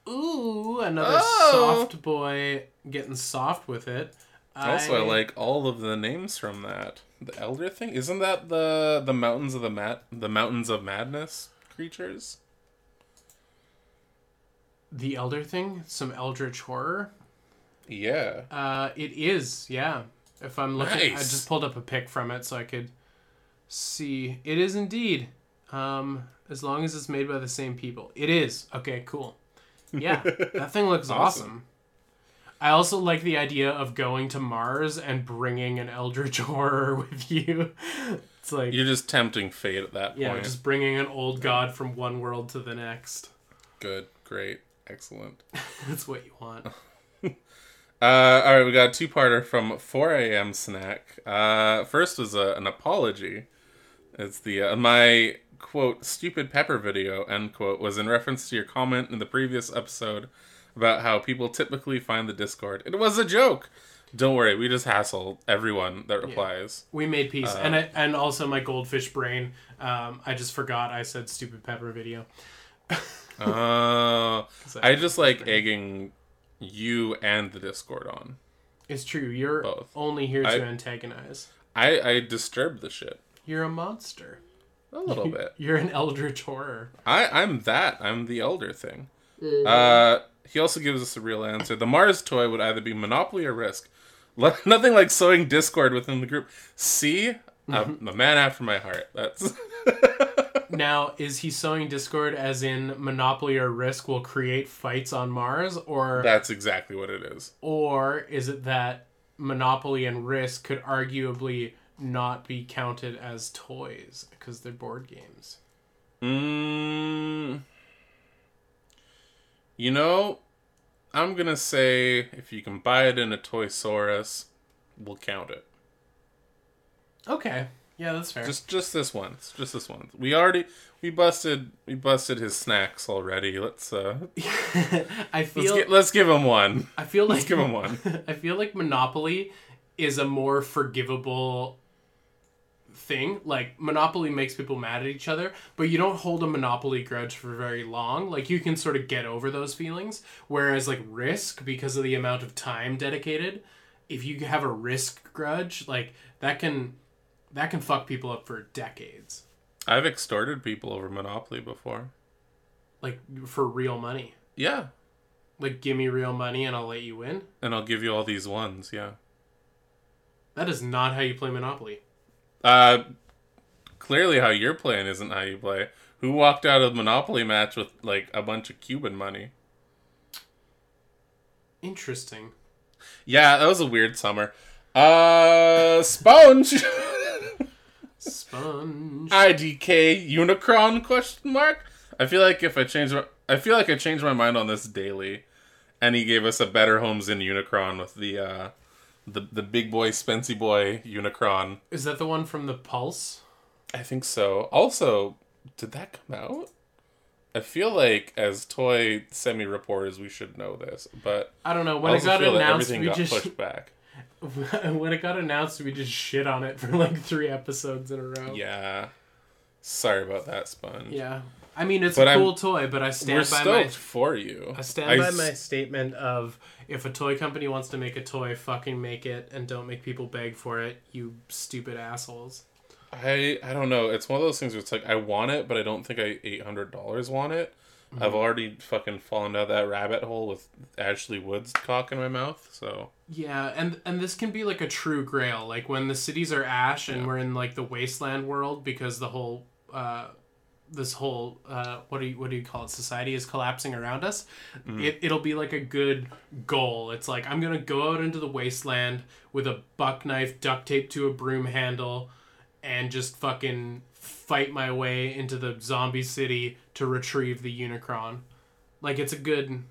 Ooh, another Oh. soft boy getting soft with it. also I like all of the names from that. The Elder thing isn't that the the mountains of the mat the mountains of madness creatures? the elder thing, some eldritch horror. Yeah. Uh, it is, yeah. If I'm looking, I just pulled up a pic from it so I could see. It is indeed. Um, as long as it's made by the same people, it is. Okay, cool. Yeah, that thing looks awesome. Awesome. I also like the idea of going to Mars and bringing an eldritch horror with you. It's like, You're just tempting fate at that yeah, point. Yeah, just bringing an old god from one world to the next. Good, great, excellent. That's what you want. Uh, all right, we got a two-parter from 4 a.m. snack. Uh, first was a, an apology. It's the uh, my quote stupid pepper video end quote was in reference to your comment in the previous episode about how people typically find the Discord. It was a joke. Don't worry, we just hassle everyone that replies. We made peace, Uh, and I, and also my goldfish brain. Um, I just forgot I said stupid pepper video. Oh, 'Cause I just like egging you and the Discord on. It's true. You're Both. only here I- to antagonize. I I disturb the shit You're a monster. a little bit. You're an eldritch horror. I I'm that. I'm the elder thing. Uh, he also gives us a real answer. The Mars toy would either be Monopoly or Risk. Le- Nothing like sowing discord within the group. See, I'm a man after my heart. That's Now, is he sowing discord as in Monopoly or Risk will create fights on Mars, or that's exactly what it is. or is it that Monopoly and Risk could arguably not be counted as toys because they're board games? Mm, you know, I'm gonna say if you can buy it in a Toys R Us, we'll count it. Okay, yeah, that's fair. Just just this once. Just this once. We already we busted we busted his snacks already. Let's uh I let's feel get, let's give him one. I feel like Let's give him one. I feel like Monopoly is a more forgivable thing. Like Monopoly makes people mad at each other, but you don't hold a Monopoly grudge for very long. Like you can sort of get over those feelings. Whereas like Risk, because of the amount of time dedicated, if you have a Risk grudge, like that can that can fuck people up for decades. I've extorted people over Monopoly before. Like for real money. Yeah. Like give me real money and I'll let you win. And I'll give you all these ones, yeah. That is not how you play Monopoly. Uh clearly how you're playing isn't how you play. Who walked out of the Monopoly match with like a bunch of Cuban money? Interesting. Yeah, that was a weird summer. Uh Sponge Sponge. IDK Unicron question mark. I feel like if I change my I feel like I changed my mind on this daily and he gave us a better homes in Unicron with the uh the the big boy Spency boy Unicron. Is that the one from the Pulse? I think so. Also, did that come out? I feel like as toy semi reporters we should know this, but I don't know. When it got announced, everything we got just pushed back. when it got announced, we just shit on it for like three episodes in a row. Yeah. Sorry about that, Sponge. Yeah. I mean, it's But a I'm- cool toy, but I stand We're by stoked my for you. I stand by s- my statement of if a toy company wants to make a toy, fucking make it and don't make people beg for it, you stupid assholes. I I don't know. It's one of those things where it's like I want it, but I don't think I eight hundred dollars want it. I've already fucking fallen down that rabbit hole with Ashley Wood's cock in my mouth. So Yeah, and and this can be like a true grail, like when the cities are ash and Yeah. we're in like the wasteland world because the whole uh this whole uh what do you what do you call it society is collapsing around us. It it'll be like a good goal. It's like I'm going to go out into the wasteland with a buck knife duct taped to a broom handle and just fucking fight my way into the zombie city to retrieve the Unicron. Like it's a good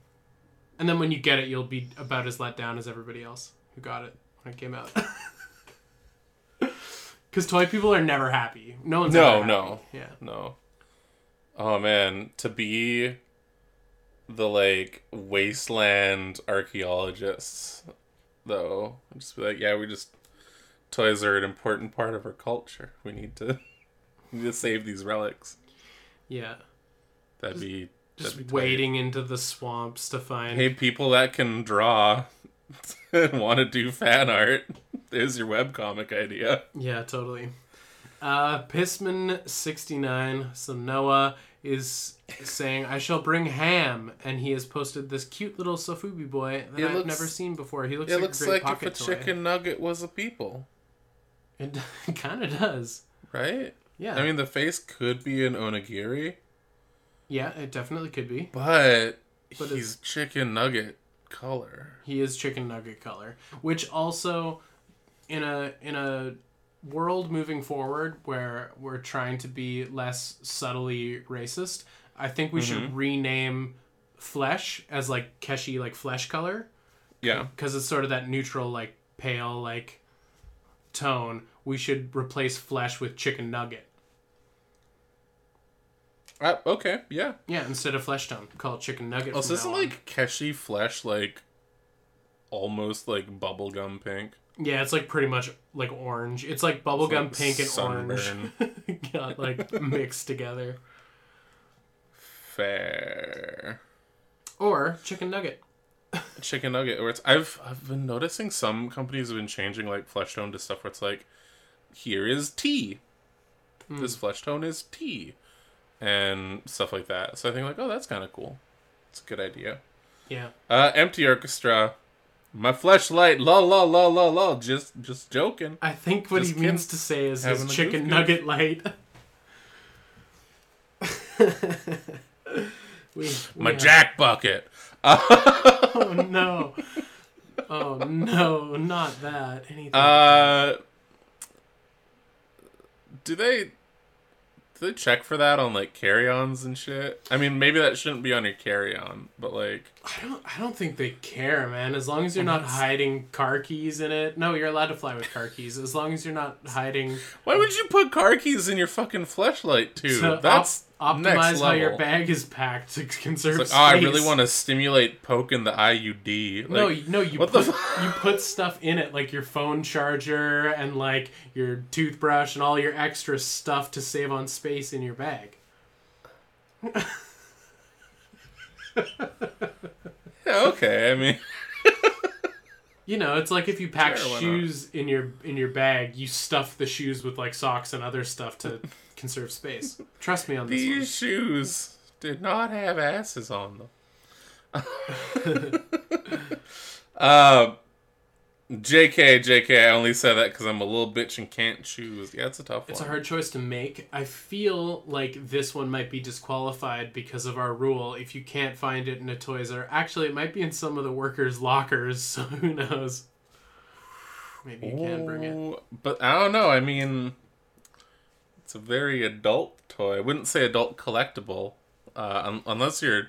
and then when you get it, you'll be about as let down as everybody else who got it when it came out. Because toy people are never happy. No one's No, ever happy. no. Yeah. no. Oh man, to be the like wasteland archaeologists, though, I'd just be like, yeah, we just toys are an important part of our culture. We need to need to save these relics. Yeah. That'd be Just that'd be wading into the swamps to find. Hey, people that can draw and want to do fan art, there's your webcomic idea. Yeah, totally. Uh, Pissman69, so Noah is saying, I shall bring ham. And he has posted this cute little Sofubi boy that It I've looks- never seen before. He looks It like looks a great like if a toy. chicken nugget was a people, It kind of does. right? Yeah. I mean, the face could be an onigiri, yeah, it definitely could be. but, But he's chicken nugget color. He is chicken nugget color, which also in a in a world moving forward where we're trying to be less subtly racist, I think we should mm-hmm. rename flesh as like Keshi like flesh color Yeah. because it's sort of that neutral like pale like tone. We should replace flesh with chicken nugget. Uh, okay. Yeah. Yeah, instead of flesh tone, call it chicken nugget. Also, from isn't like Keshi flesh like almost like bubblegum pink? yeah, it's like pretty much like orange. It's like bubblegum like pink and sunburn. orange got like mixed together. Fair. Or chicken nugget. chicken nugget or it's I've I've been noticing some companies have been changing like flesh tone to stuff where it's like here is tea. Hmm. This flesh tone is tea. And stuff like that. So I think like, oh that's kinda cool. It's a good idea. Yeah. Uh empty orchestra. My fleshlight, la la la la la. Just just joking. I think what Just he means to say is his having chicken goof. nugget light. we, we My have- jack bucket. Oh no. Oh no, not that. Anything. Uh do they do they check for that on like carry-ons and shit? I mean, maybe that shouldn't be on your carry-on, but like I don't I don't think they care, man. As long as you're not hiding car keys in it. No, you're allowed to fly with car keys. As long as you're not hiding why would you put car keys in your fucking flashlight too? to That's op- optimize how your bag is packed to conserve It's like, oh, I really want to stimulate poking the IUD. Like, no, you- no, you put you put stuff in it like your phone charger and like your toothbrush and all your extra stuff to save on space in your bag. yeah, okay. I mean, You know, it's like if you pack Sure, shoes in your in your bag, you stuff the shoes with like socks and other stuff to conserve space. Trust me on this one. these shoes did not have asses on them. uh, JK, JK. I only said that because I'm a little bitch and can't choose. Yeah, it's a tough It's a hard choice to make. I feel like this one might be disqualified because of our rule. If you can't find it in a Toys R, actually, it might be in some of the workers' lockers. So who knows? Maybe you can bring it. But I don't know. I mean, it's a very adult toy. I wouldn't say adult collectible, uh, un- unless you're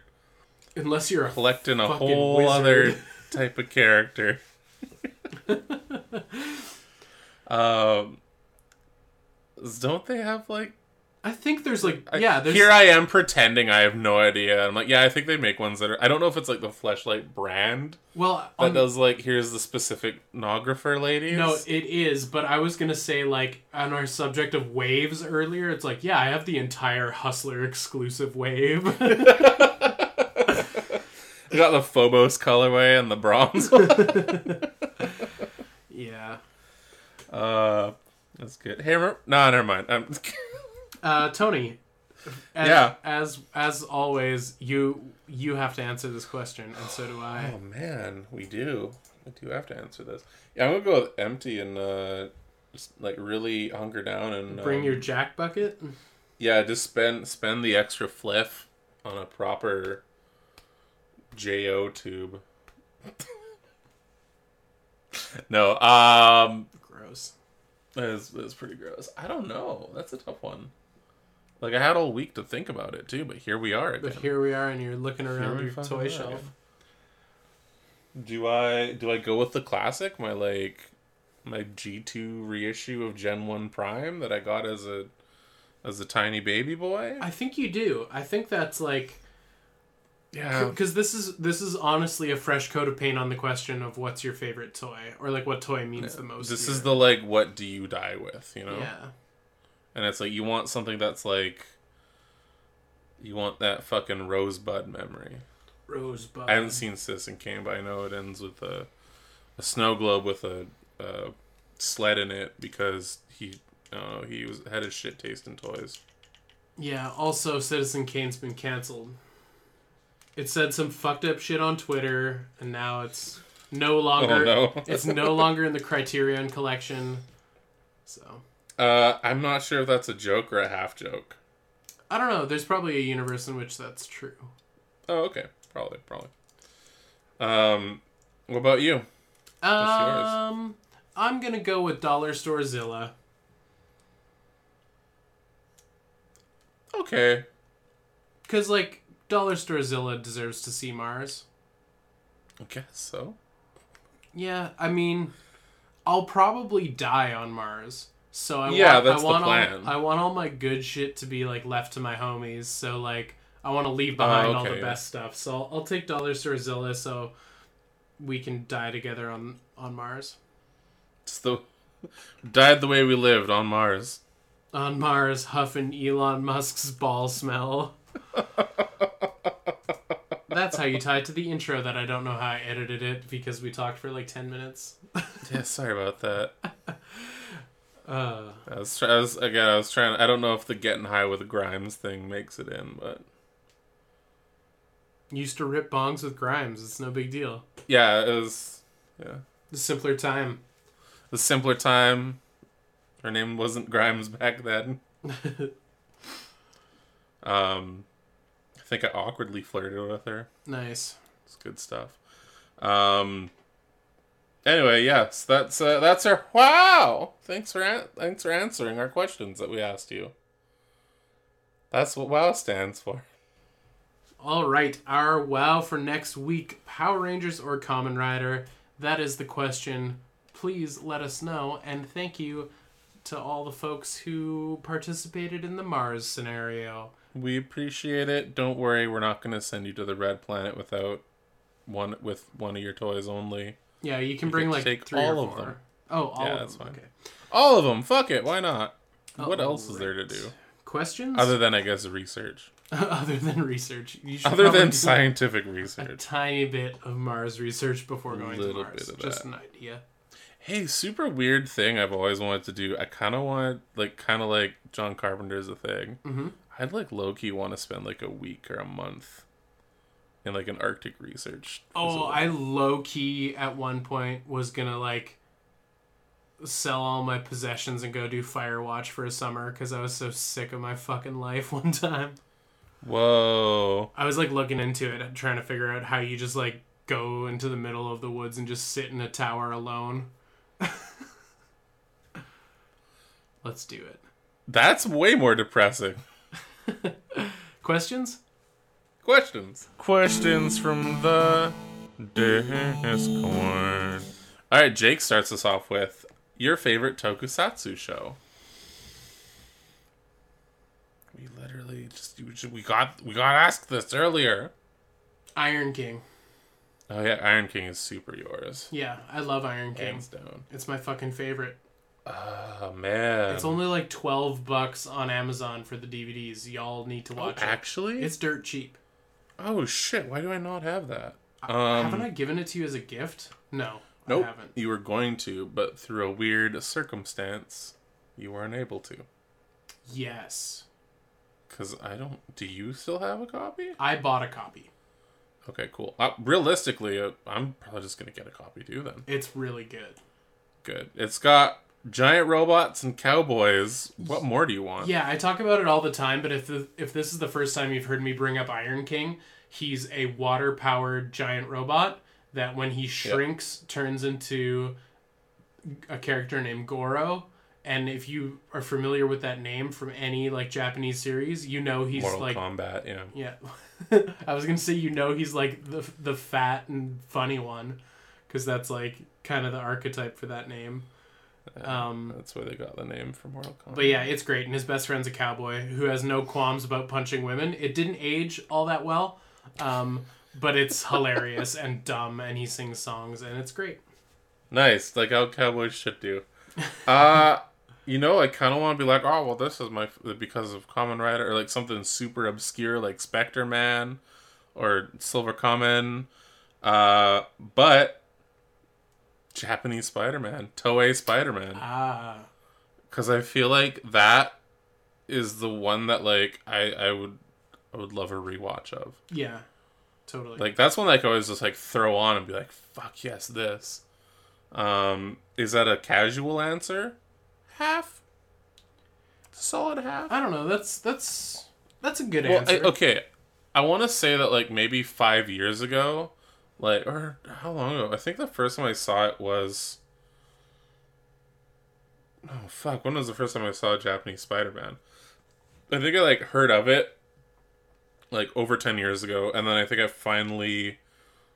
Unless you're collecting a Fucking whole wizard. other type of character. um, don't they have like? I think there's like I- yeah, there's Here I am pretending I have no idea. I'm like, yeah, I think they make ones that are. I don't know if it's like the Fleshlight brand well that does like here's the specific nographer ladies. no, it is, but I was gonna say like on our subject of waves earlier, it's like yeah, I have the entire Hustler exclusive wave. They got the Phobos colorway and the bronze one. yeah. uh, that's good. Hey, remember? No, never mind. Um, Uh, Tony, As, Yeah. As as always, you you have to answer this question, and so do I. Oh man, we do. I do have to answer this. Yeah, I'm gonna go with empty and uh, just like really hunker down and Bring um, your jack bucket. yeah, just spend spend the extra fliff on a proper Jo tube. no, um, Gross. That's it's pretty gross. I don't know. That's a tough one. Like I had all week to think about it too, but here we are again. But here we are, and you're looking around your toy are shelf. Do I do I go with the classic? My like my G two reissue of Gen One Prime that I got as a as a tiny baby boy. I think you do. I think that's like Yeah, because this is this is honestly a fresh coat of paint on the question of what's your favorite toy or like what toy means the most. this to is the like what do you die with? You know, yeah. And it's like you want something that's like you want that fucking rosebud memory. Rosebud. I haven't seen Citizen Kane, but I know it ends with a a snow globe with a, a sled in it because he know he was had his shit taste in toys. Yeah. Also, Citizen Kane's been canceled. It said some fucked up shit on Twitter, and now it's no oh, longer. Oh no! it's no longer in the Criterion collection. So uh, I'm not sure if that's a joke or a half joke. I don't know. There's probably a universe in which that's true. Oh, okay, probably, probably. Um, what about you? Um, I'm gonna go with Dollar Store Zilla. Okay, Cause like Dollar Store Zilla deserves to see Mars. I guess so. Yeah, I mean, I'll probably die on Mars. So I Yeah, want, that's I the want plan. All, I want all my good shit to be like left to my homies. So like I want to leave oh, behind all Oh, okay, the best stuff. So I'll, I'll take Dollar Store Zilla so we can die together on on Mars. It's the died the way we lived on Mars. On Mars, huffing Elon Musk's ball smell. That's how you tie it to the intro that I don't know how I edited it because we talked for like 10 minutes. Yeah, sorry about that. Uh, I was, try- I was again. I was trying. I don't know if the getting high with Grimes thing makes it in, but used to rip bongs with Grimes. It's no big deal. yeah, it was. Yeah, The simpler time. the simpler time. Her name wasn't Grimes back then. Um, I think I awkwardly flirted with her. nice. It's good stuff. Um. Anyway, yes, that's uh, that's our wow. Thanks for an- thanks for answering our questions that we asked you. That's what WoW stands for. All right, our wow for next week Power Rangers or Kamen Rider? That is the question. Please let us know. And thank you to all the folks who participated in the Mars scenario. We appreciate it. Don't worry, we're not going to send you to the red planet without one with one of your toys only. Yeah, you can You bring can like three all or of four. them. Oh, all Yeah, of that's them. fine. Okay. All of them. Fuck it. Why not? what All else is there to do Questions? other than I guess research? other than research. You should Other than scientific a research. tiny bit of Mars research before A going to Mars. of Just that. an idea. Hey, super weird thing I've always wanted to do. I kind of want like kind of like John Carpenter's a thing. Mhm. I'd like low key want to spend like a week or a month in like an Arctic research. Oh. I low key at one point was gonna like sell all my possessions and go do Firewatch for a summer because I was so sick of my fucking life one time. Whoa. I was like looking into it, trying to figure out how you just like go into the middle of the woods and just sit in a tower alone. Let's do it. That's way more depressing. Questions? Questions. Questions from the Discord. All right, Jake starts us off with your favorite tokusatsu show. We literally just we got we got asked this earlier. Iron King. Oh yeah, Iron King is super yours, Yeah, I love Iron King. hands down. It's my fucking favorite. Oh man, It's only like 12 bucks on Amazon for the DVDs. Y'all need to oh, watch it. Oh, actually. It's dirt cheap. Oh shit! Why do I not have that? Um, haven't I given it to you as a gift? No, Nope. I haven't. You were going to, but through a weird circumstance, you weren't able to. Yes. Because I don't. Do you still have a copy? I bought a copy. Okay, cool. Uh, realistically, uh, I'm probably just gonna get a copy too. Then It's really good. good. It's got giant robots and cowboys. What more do you want? Yeah, I talk about it all the time, but if the, if this is the first time you've heard me bring up Iron King, he's a water powered giant robot that when he shrinks turns into a character named Goro. And if you are familiar with that name from any like Japanese series, you know he's Mortal like Kombat. Yeah. yeah. I was gonna say you know he's like the the fat and funny one, because that's like kind of the archetype for that name. Um, That's where they got the name from Mortal Kombat. but yeah, it's great. And his best friend's a cowboy who has no qualms about punching women. It didn't age all that well, um, but it's hilarious and dumb. And he sings songs, and it's great. Nice, like how cowboys should do. Uh you know, I kind of want to be like, oh well, this is my because of Kamen Rider or like something super obscure like Spectre Man or Silver Kamen, uh, but Japanese Spider Man, Toei Spider Man, Ah, because I feel like that is the one that like I I would I would love a rewatch of. yeah, totally. Like that's one that I could always just like throw on and be like, "Fuck yes, this." Um, is that a casual answer? Half. Solid half. I don't know. That's that's that's a good Well, I, answer. okay, I want to say that like maybe five years ago, like or how long ago? I think the first time I saw it was. Oh fuck! When was the first time I saw a Japanese Spider-Man? I think I like heard of it, like over ten years ago, and then I think I finally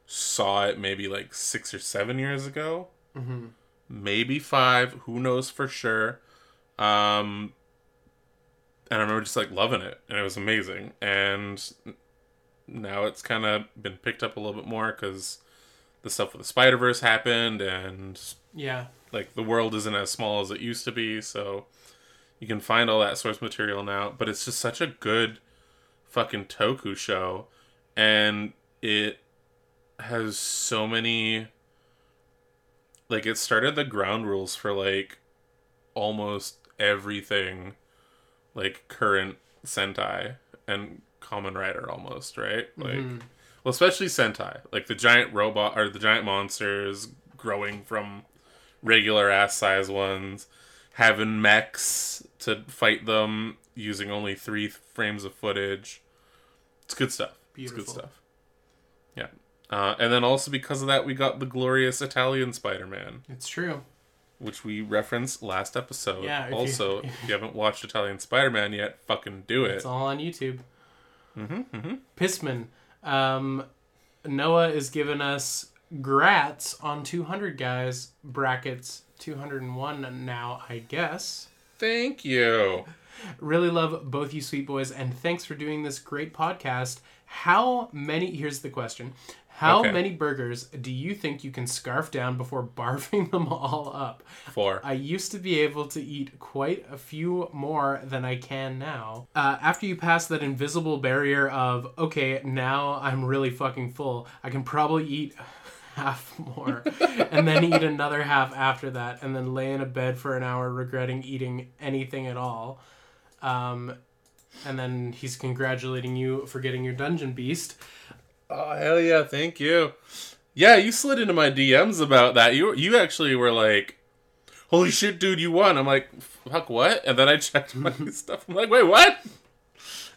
saw it maybe like six or seven years ago, hmm maybe five. Who knows for sure? Um, and I remember just like loving it, and it was amazing. And now it's kind of been picked up a little bit more because the stuff with the Spider Verse happened, and Yeah, like the world isn't as small as it used to be, so you can find all that source material now. But it's just such a good fucking Toku show, and it has so many. Like it started the ground rules for like almost everything, like current Sentai and Kamen Rider almost right, like. Mhm. Well, especially Sentai, like the giant robot or the giant monsters growing from regular ass size ones, having mechs to fight them using only three frames of footage. It's good stuff. It's Beautiful. good stuff. Yeah. Uh, and then also because of that, we got the glorious Italian Spider Man, it's true. which we referenced last episode. Yeah, if you- also, if you haven't watched Italian Spider Man yet, fucking do it. It's all on YouTube. Hmm hmm Pissman. Um, Noah is giving us grats on 200 guys brackets 201 now, I guess. Thank you. Really love both you sweet boys and thanks for doing this great podcast. How many here's the question. How Okay. many burgers do you think you can scarf down before barfing them all up? Four. I used to be able to eat quite a few more than I can now. Uh, after you pass that invisible barrier of, okay, now I'm really fucking full, I can probably eat half more and then eat another half after that and then lay in a bed for an hour regretting eating anything at all. Um, and then he's congratulating you for getting your dungeon beast. Oh hell yeah! Thank you. Yeah, you slid into my DMs about that. You you actually were like, "Holy shit, dude, you won!" I'm like, "Fuck what?" And then I checked my stuff. I'm like, "Wait, what?"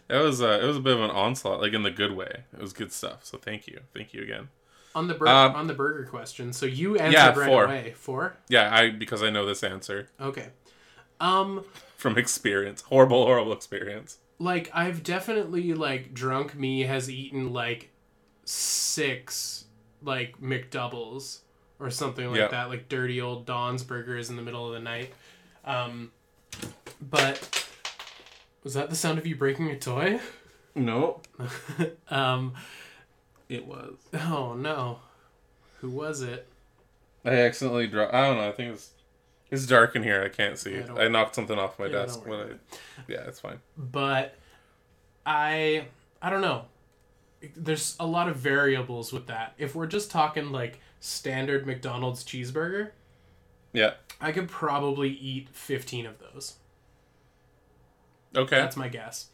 It was uh, it was a bit of an onslaught, like in the good way. It was good stuff. So thank you, thank you again. On the bur- Um, on the burger question, so you answered yeah, right four. away. Four. Yeah, I because I know this answer Okay. Um, from experience, horrible, horrible experience. like I've definitely like drunk me has eaten like six like McDoubles or something like Yeah. that, like dirty old Don's burgers in the middle of the night. Um, but was that the sound of you breaking a toy? No, um, it was. oh no, who was it? I accidentally dropped. I don't know. I think it's it's dark in here. I can't see. Yeah, I knocked something off my Yeah, desk when I. Yeah, it's fine. but I I don't know. There's a lot of variables with that. If we're just talking like standard McDonald's cheeseburger, Yeah. I could probably eat 15 of those. Okay. That's my guess.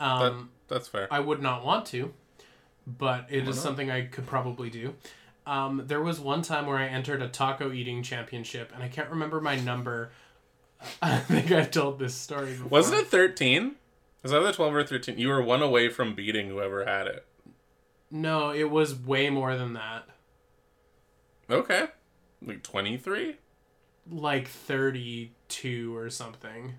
Um, That's fair. I would not want to, but it is not? something I could probably do. Um, there was one time where I entered a taco eating championship, and I can't remember my number. I think I've told this story before. Wasn't it 13? Was that the 12 or 13? You were one away from beating whoever had it. No, it was way more than that. Okay. Like 23? Like 32 or something.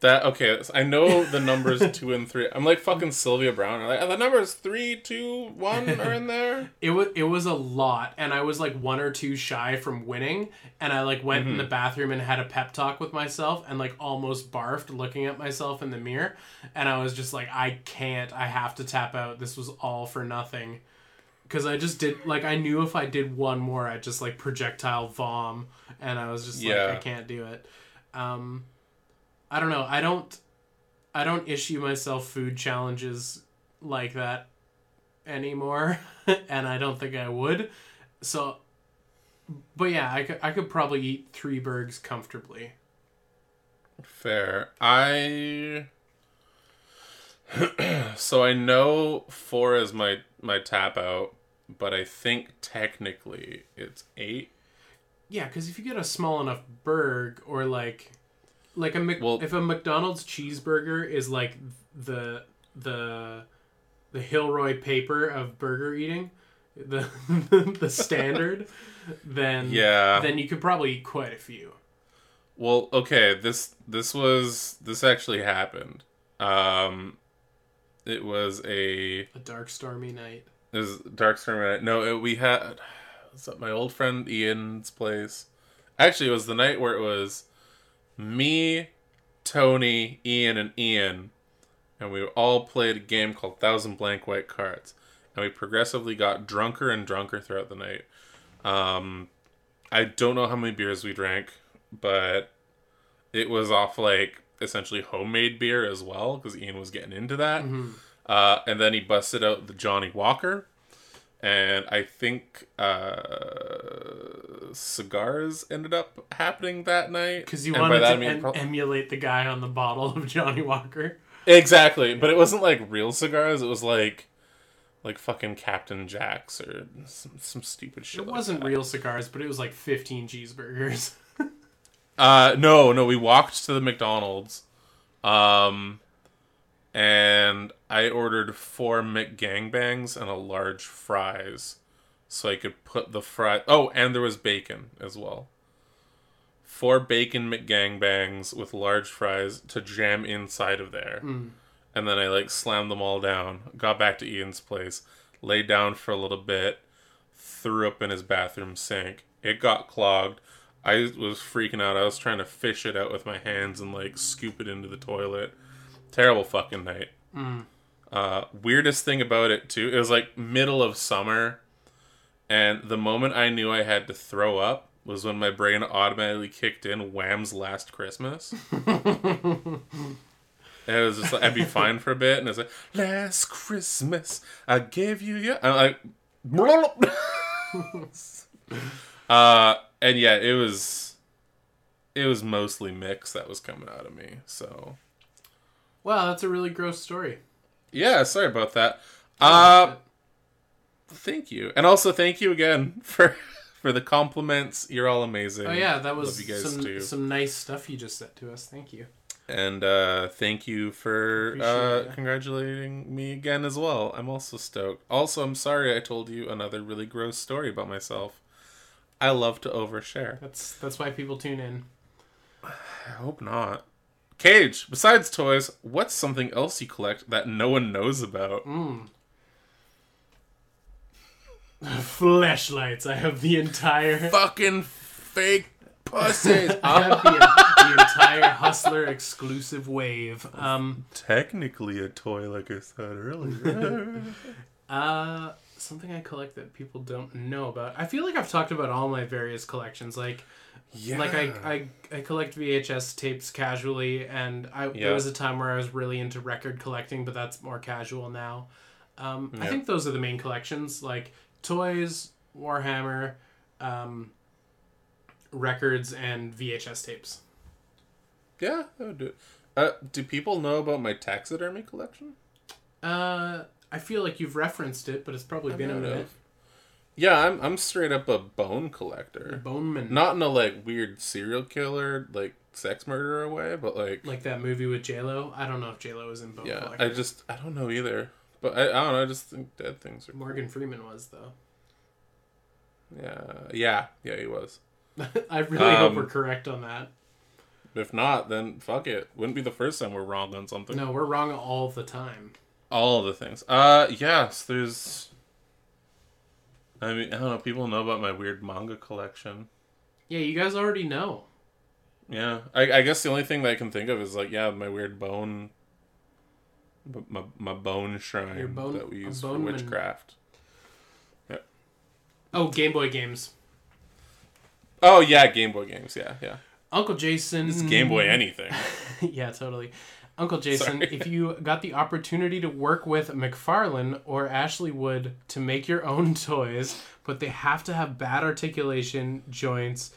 That okay. I know the numbers two and three. I'm like fucking Sylvia Browne. I'm like the numbers three, two, one are in there. It was it was a lot, and I was like one or two shy from winning, and I like went in the bathroom and had a pep talk with myself, and like almost barfed looking at myself in the mirror, and I was just like, I can't, I have to tap out. This was all for nothing, because I just did like I knew if I did one more, I'd just like projectile vom, and I was just Yeah. like, I can't do it. Um, I don't know. I don't. I don't issue myself food challenges like that anymore, and I don't think I would. So, but yeah, I could, I could probably eat three burgers comfortably. Fair. I. so I know four is my my tap out, but I think technically it's eight. Yeah, because if you get a small enough burg or like, like a Mc, Well- if a McDonald's cheeseburger is like the the the Hilroy paper of burger eating, the the standard, then Yeah. then you could probably eat quite a few. Well, okay, this this was this actually happened. Um it was a A dark stormy night. it was Dark stormy night. No, it, we had it was at my old friend Ian's place. Actually, it was the night where it was me, Tony, Ian, and Ian, and we all played a game called Thousand Blank White Cards, and we progressively got drunker and drunker throughout the night. Um, I don't know how many beers we drank, but it was off like essentially homemade beer as well because Ian was getting into that. Uh, and then he busted out the Johnnie Walker, and I think uh, cigars ended up happening that night. Because you And wanted to I mean em- pro- emulate the guy on the bottle of Johnnie Walker. exactly, but it wasn't like real cigars. It was like like fucking Captain Jack's or some, some stupid shit. It like wasn't that. real cigars, but it was like 15 cheeseburgers. Uh, no, no. We walked to the McDonald's, um, and I ordered four McGangbangs and a large fries, so I could put the fry. Oh, and there was bacon as well. Four bacon McGangbangs with large fries to jam inside of there, and then I like slammed them all down. Got back to Ian's place, laid down for a little bit, threw up in his bathroom sink. It got clogged. I was freaking out. I was trying to fish it out with my hands and like scoop it into the toilet. Terrible fucking night. Uh, weirdest thing about it too, it was like middle of summer, and the moment I knew I had to throw up was when my brain automatically kicked in Wham's "Last Christmas." And it was just like I'd be fine for a bit, and it's like last Christmas I gave you your. I'm like, uh, and yeah, it was, it was mostly mix that was coming out of me. So wow, that's a really gross story. yeah, sorry about that. Uh, thank you, and also thank you again for for the compliments. You're all amazing. oh yeah, that was Love you guys some too. some nice stuff you just said to us. Thank you. And uh, thank you for Appreciate uh, it. congratulating me again as well. I'm also stoked. Also, I'm sorry I told you another really gross story about myself. I love to overshare. That's that's why people tune in. I hope not. Cage, besides toys, what's something else you collect that no one knows about? Mm. Flashlights. I have the entire. Fucking fake pussies. I have the, the entire Hustler exclusive wave. Um, Technically a toy, like I said earlier. uh, something I collect that people don't know about. I feel like I've talked about all my various collections. Like, yeah. like I, I, I collect VHS tapes casually, and I Yeah. there was a time where I was really into record collecting, but that's more casual now. Um, I think those are the main collections, like toys, Warhammer, um, records, and VHS tapes. Yeah, I would do it. Uh, do people know about my taxidermy collection? Uh, I feel like you've referenced it, but it's probably been a minute. have. Yeah, I'm I'm straight up a bone collector. Boneman. Not in a like weird serial killer, like sex murderer way, but like like that movie with J Lo. I don't know if J Lo is in Bone yeah, Collector. I just I don't know either. But I, I don't know. I just think dead things are Morgan Freeman was though. Yeah, yeah, yeah. He was. I really hope Um, we're correct on that. If not, then fuck it. Wouldn't be the first time we're wrong on something. No, we're wrong all the time. All the things. Uh, yes. There's. I mean, I don't know. People know about my weird manga collection. Yeah, you guys already know. Yeah, I, I guess the only thing that I can think of is like, yeah, my weird bone, my my bone shrine Your bone- that we a use for bone man. witchcraft. Oh, Game Boy games. Oh yeah, Game Boy games. Yeah, yeah. Uncle Jason. It's Game Boy anything. yeah, totally. Uncle Jason, Sorry. if you got the opportunity to work with McFarlane or Ashley Wood to make your own toys, but they have to have bad articulation, joints,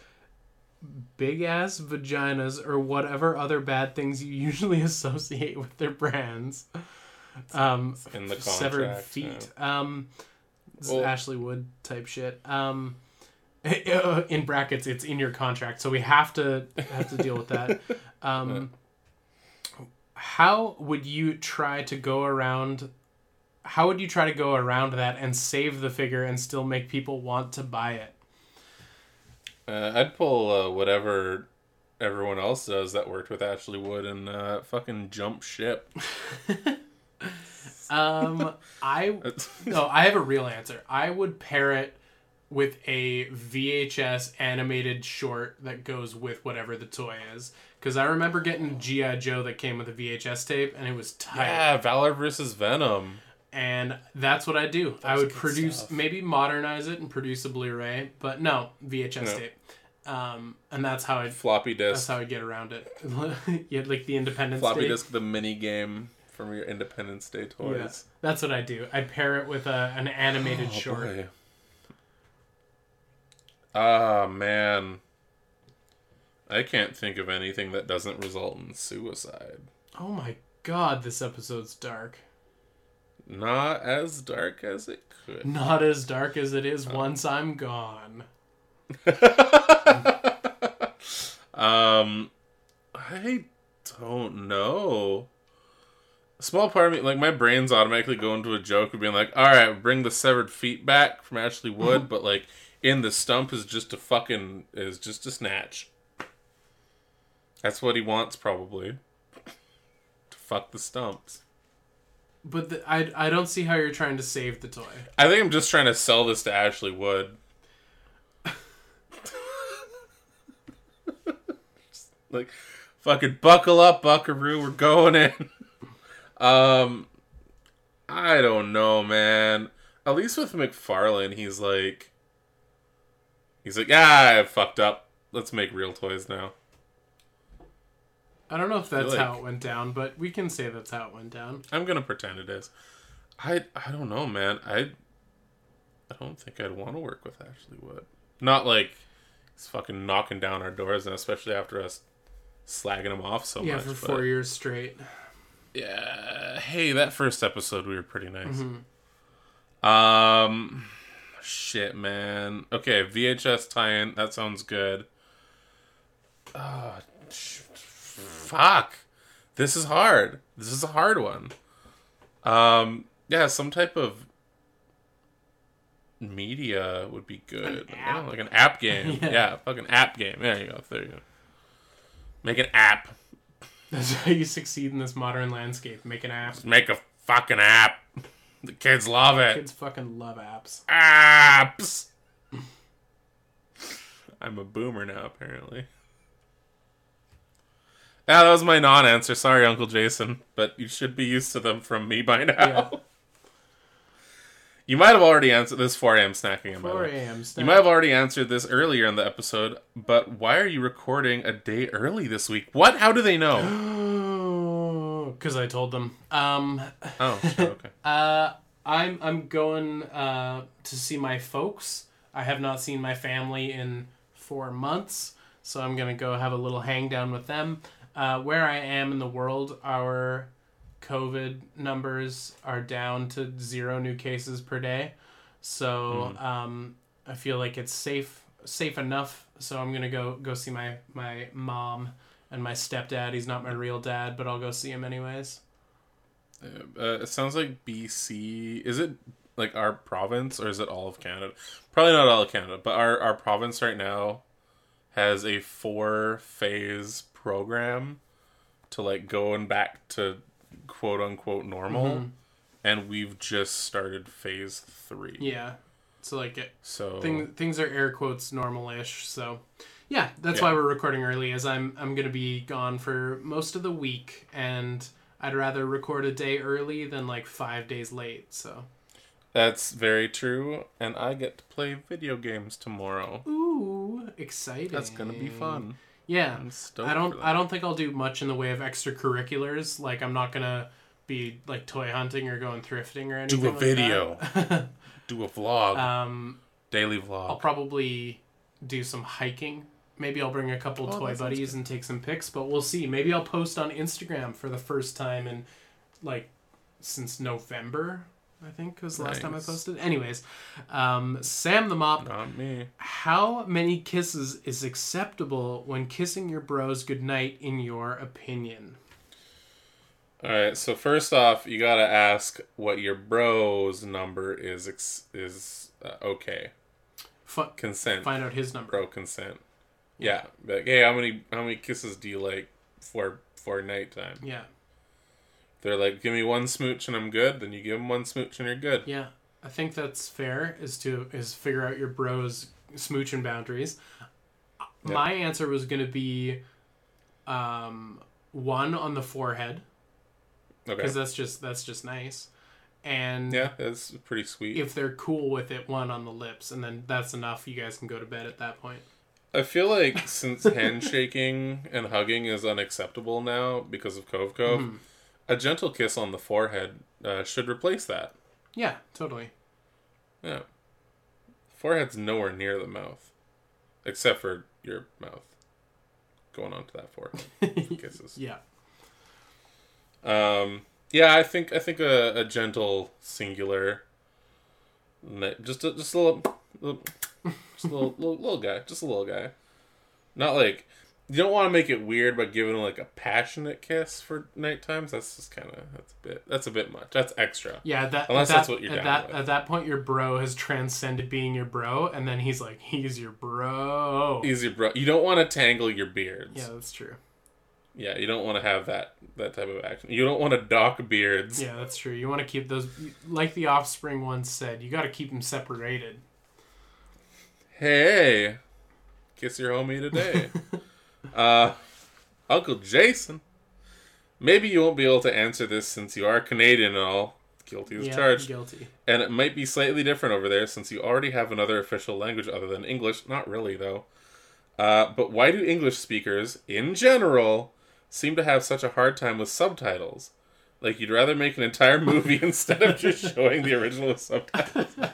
big ass vaginas, or whatever other bad things you usually associate with their brands. Um, in the severed contract, feet. Um, Well- Ashley Wood type shit. Um, in brackets, it's in your contract, so we have to have to deal with that. Um, how would you try to go around? How would you try to go around that and save the figure and still make people want to buy it? Uh, I'd pull uh, whatever everyone else does that worked with Ashley Wood and uh, fucking jump ship. Um, I no, I have a real answer. I would pair it with a VHS animated short that goes with whatever the toy is. Because I remember getting GI Joe that came with a VHS tape, and it was tight. yeah, Valor versus Venom. And that's what I do. I would produce, stuff. maybe modernize it and produce a Blu-ray, but no VHS No. tape. Um, and that's how I. Floppy disk. That's how I get around it. you had like the Independence Floppy Day. disk, the mini game from your Independence Day Yeah, toys. that's what I do. I pair it with a, an animated Oh, short. boy. Ah man, I can't think of anything that doesn't result in suicide. Oh my god, this episode's dark. Not as dark as it could. Not as dark as it is once I'm gone. um, I don't know. Small part of me, like my brain's automatically going to a joke of being like, "All right, bring the severed feet back from Ashley Wood," but like in the stump is just a fucking is just a snatch. That's what he wants, probably. to fuck the stumps. But the, I, I don't see how you're trying to save the toy. I think I'm just trying to sell this to Ashley Wood. Like, fucking buckle up, Buckaroo. We're going in. Um, I don't know, man. At least with McFarlane, he's like, he's like, ah, I fucked up. Let's make real toys now. I don't know if that's like- how it went down, but we can say that's how it went down. I'm gonna pretend it is. I I don't know, man. I I don't think I'd want to work with Ashley Wood. Not like he's fucking knocking down our doors, and especially after us slagging him off so yeah, much. Yeah, for but- four years straight. Yeah. Hey, that first episode we were pretty nice. Mm-hmm. Um, shit, man. Okay, VHS tie-in. That sounds good. Ah, sh- fuck. This is hard. This is a hard one. Um, yeah, some type of media would be good. An know, like an app game. Yeah. yeah. fucking app game. There you go. There you go. Make an app. That's how you succeed in this modern landscape. Make an app. Make a fucking app. The kids love it. Kids fucking love apps. apps. I'm a boomer now, apparently. Yeah, that was my non-answer. Sorry, Uncle Jason, but you should be used to them from me by now. Yeah. You might have already answered this. 4 a.m. snacking. By the 4 way. a.m. You might have already answered this earlier in the episode, but why are you recording a day early this week? What? How do they know? Because I told them. Um, Oh, sure, okay. uh, I'm I'm going uh, to see my folks. I have not seen my family in four months, so I'm gonna go have a little hang down with them. Uh, where I am in the world, our COVID numbers are down to zero new cases per day. So um, I feel like it's safe safe enough. So I'm gonna go go see my my mom and my stepdad. He's not my real dad, but I'll go see him anyways. Uh, it sounds like BC. Is it like our province or is it all of Canada? Probably not all of Canada, but our, our province right now has a four phase program to like going back to quote unquote normal. Mhm. And we've just started phase three. Yeah. So like it, So thing, things are air quotes normal-ish. So yeah, that's Yeah. why we're recording early. As I'm I'm gonna be gone for most of the week, and I'd rather record a day early than like five days late. So that's very true. And I get to play video games tomorrow. ooh, exciting! That's gonna be fun. Yeah. I'm stoked. I don't. I don't think I'll do much in the way of extracurriculars. Like I'm not gonna be like toy hunting or going thrifting or anything. Do a like video. do a vlog, um, daily vlog. I'll probably do some hiking. Maybe I'll bring a couple Oh, toy buddies and take some pics, but we'll see. Maybe I'll post on Instagram for the first time in like since November. I think was the last time I posted. Anyways, um, Sam the Mop Not me. how many kisses is acceptable when kissing your bros goodnight, in your opinion? All right. So first off, you gotta ask what your bro's number is. Ex- is uh, okay. F- Consent. find out his number. Bro consent. Yeah. Like, hey, how many how many kisses do you like for for nighttime? Yeah, They're like, give me one smooch and I'm good. Then you give them one smooch and you're good. yeah. I think that's fair. Is to is figure out your bros smooching boundaries. Yep. My answer was gonna be, um, one on the forehead Okay. because that's just that's just nice, and Yeah, that's pretty sweet. if they're cool with it, one on the lips, and then that's enough. You guys can go to bed at that point. I feel like since handshaking and hugging is unacceptable now because of Cove Cove, Mhm. A gentle kiss on the forehead uh, should replace that. Yeah, totally. Yeah. Forehead's nowhere near the mouth. Except for your mouth. Going on to that forehead. Kisses. yeah. Um yeah, I think I think a, a gentle singular just a, just a little, little just a little, little little guy, just a little guy. Not like you don't want to make it weird by giving like a passionate kiss for night times. That's just kind of that's a bit that's a bit much. That's extra. Yeah, that Unless at that's what you're at down that with. at that point your bro has transcended being your bro and then he's like he's your bro. Easy, bro. You don't want to tangle your beards. yeah, that's true. Yeah, you don't want to have that that type of action. You don't want to dock beards. Yeah, that's true. You want to keep those like the offspring once said, you got to keep them separated. Hey, kiss your homie today. uh, Uncle Jason. Maybe you won't be able to answer this since you are Canadian and all. Guilty as yeah, charged. guilty. And it might be slightly different over there since you already have another official language other than English. Not really, though. Uh, but why do English speakers, in general, seem to have such a hard time with subtitles? Like, you'd rather make an entire movie instead of just showing the original with subtitles.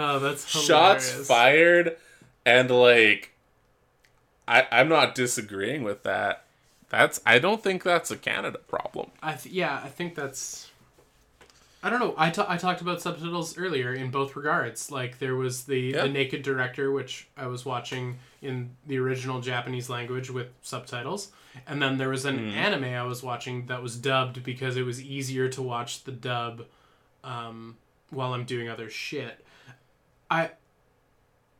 Oh, that's Shots fired, and like, I, I'm not disagreeing with that. That's I don't think that's a Canada problem. I th- yeah, I think that's. I don't know. I I talked about subtitles earlier in both regards. Like there was the Yeah. the Naked Director, which I was watching in the original Japanese language with subtitles, and then there was an Mhm. anime I was watching that was dubbed because it was easier to watch the dub um, while I'm doing other shit. I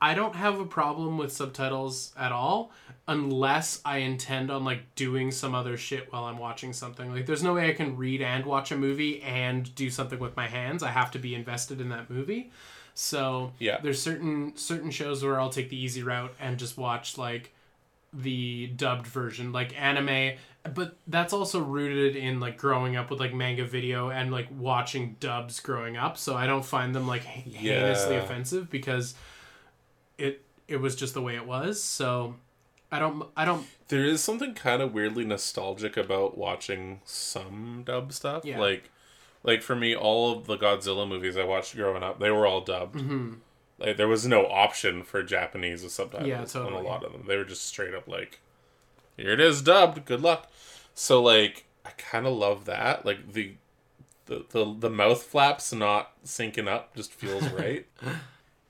I don't have a problem with subtitles at all unless I intend on like doing some other shit while I'm watching something. Like there's no way I can read and watch a movie and do something with my hands. I have to be invested in that movie. So Yeah. there's certain certain shows where I'll take the easy route and just watch like the dubbed version, like anime. But that's also rooted in like growing up with like manga video and like watching dubs growing up. So I don't find them like heinously Yeah. offensive because it it was just the way it was. So I don't I don't There is something kind of weirdly nostalgic about watching some dub stuff. Yeah. Like, like for me, all of the Godzilla movies I watched growing up, they were all dubbed. mhm. Like there was no option for Japanese with subtitles Yeah, on a lot of them. They were just straight up like here it is dubbed. Good luck. So like I kind of love that. Like the the the the mouth flaps not syncing up just feels right.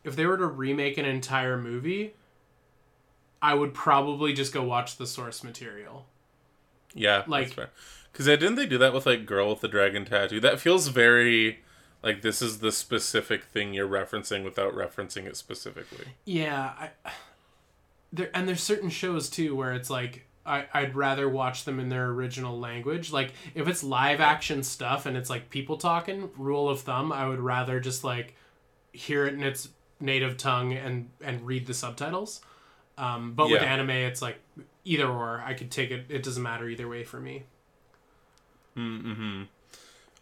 If they were to remake an entire movie, I would probably just go watch the source material. yeah, Like- because didn't they do that with like Girl with the Dragon Tattoo? That feels very like this is the specific thing you're referencing without referencing it specifically. Yeah, I, there and there's certain shows too where it's like I, I'd rather watch them in their original language. Like if it's live action stuff and it's like people talking, rule of thumb, I would rather just like hear it in its native tongue and and read the subtitles. Um, but with anime, it's like either or. I could take it. It doesn't matter either way for me. Mm-hmm.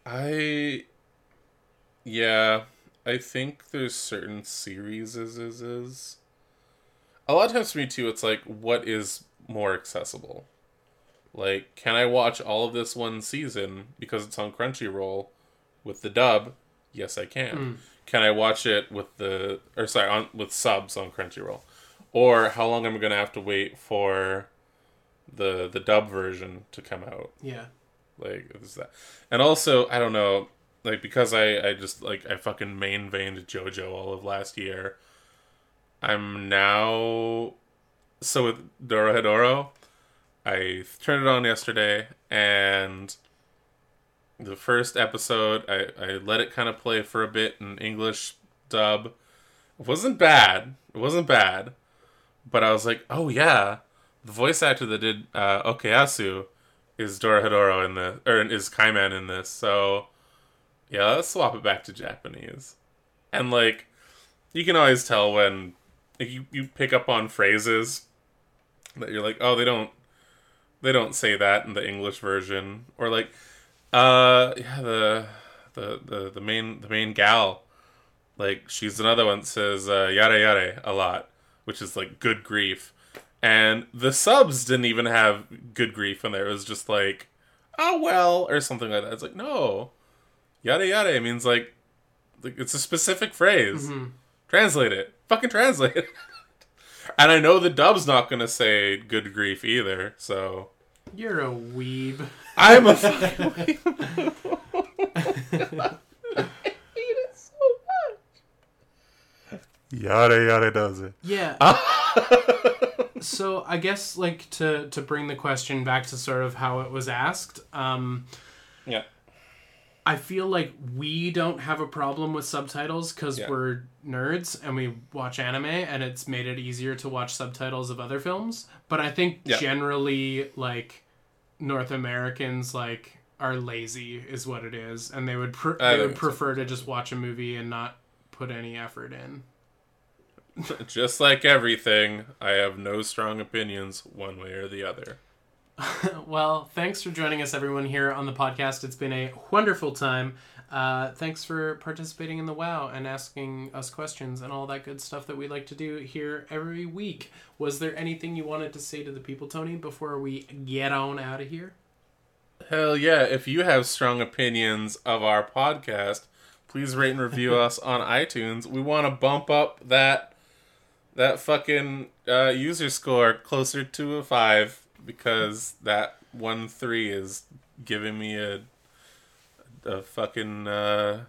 I yeah, I think there's certain series is is is a lot of times for me too. It's like what is more accessible. Like, can I watch all of this one season because it's on Crunchyroll with the dub? Yes, I can. Mm. Can I watch it with the or sorry on with subs on Crunchyroll? Or how long am I gonna have to wait for the the dub version to come out? Yeah. Like is that, and also I don't know, like because I I just like I fucking main veined JoJo all of last year. I'm now so with Dora Dorohedoro, I turned it on yesterday and the first episode I I let it kind of play for a bit in English dub. It wasn't bad. It wasn't bad, but I was like, oh yeah, the voice actor that did uh, is Dorohedoro in the or is Kaiman in this. So yeah, let's swap it back to Japanese. And like you can always tell when you you pick up on phrases that you're like, "Oh, they don't they don't say that in the English version." Or like uh yeah, the the the, the main the main gal like she's another one that says uh, yada yada a lot, which is like good grief and the subs didn't even have good grief in there. It was just like, oh well, or something like that. It's like no, yada yada means like, like it's a specific phrase. Mhm. Translate it. Fucking translate it. and I know the dub's not gonna say good grief either. So You're a weeb. I'm a fucking. I hate it so much. Yada yada does it. Yeah. so I guess like to to bring the question back to sort of how it was asked. Um, yeah. I feel like we don't have a problem with subtitles because Yeah. we're nerds and we watch anime and it's made it easier to watch subtitles of other films. But I think Yeah. generally like North Americans like are lazy is what it is and they would pr- they would prefer to just watch a movie and not put any effort in. Just like everything, I have no strong opinions one way or the other. well, thanks for joining us, everyone, here on the podcast. It's been a wonderful time. Uh, thanks for participating in the WoW and asking us questions and all that good stuff that we like to do here every week. Was there anything you wanted to say to the people, Tony, before we get on out of here? Hell yeah, if you have strong opinions of our podcast, please rate and review us on iTunes. We want to bump up that that fucking uh, user score closer to a 5 because that 1 3 is giving me a a fucking uh,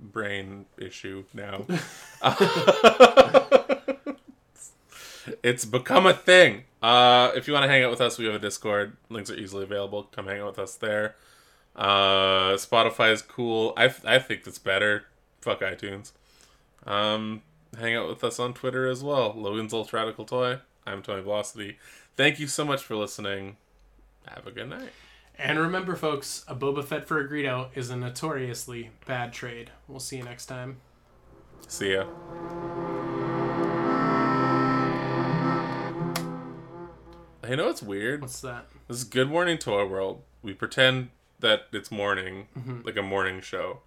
brain issue now. it's become a thing. Uh, if you want to hang out with us, we have a Discord. Links are easily available. Come hang out with us there. Uh, Spotify is cool. I I think it's better. Fuck iTunes. Um, hang out with us on Twitter as well. Logan's Ultra Radical Toy. I'm Tony Velocity. Thank you so much for listening. Have a good night. And remember, folks, a Boba Fett for a Greedo is a notoriously bad trade. We'll see you next time. See ya. You know what's weird? What's that? This is Good Morning Toy World. We pretend that it's morning, Mm-hmm. like a morning show.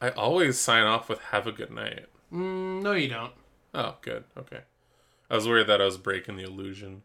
I always sign off with "Have a good night." Mm, no, you don't. Oh, good. Okay. I was worried that I was breaking the illusion.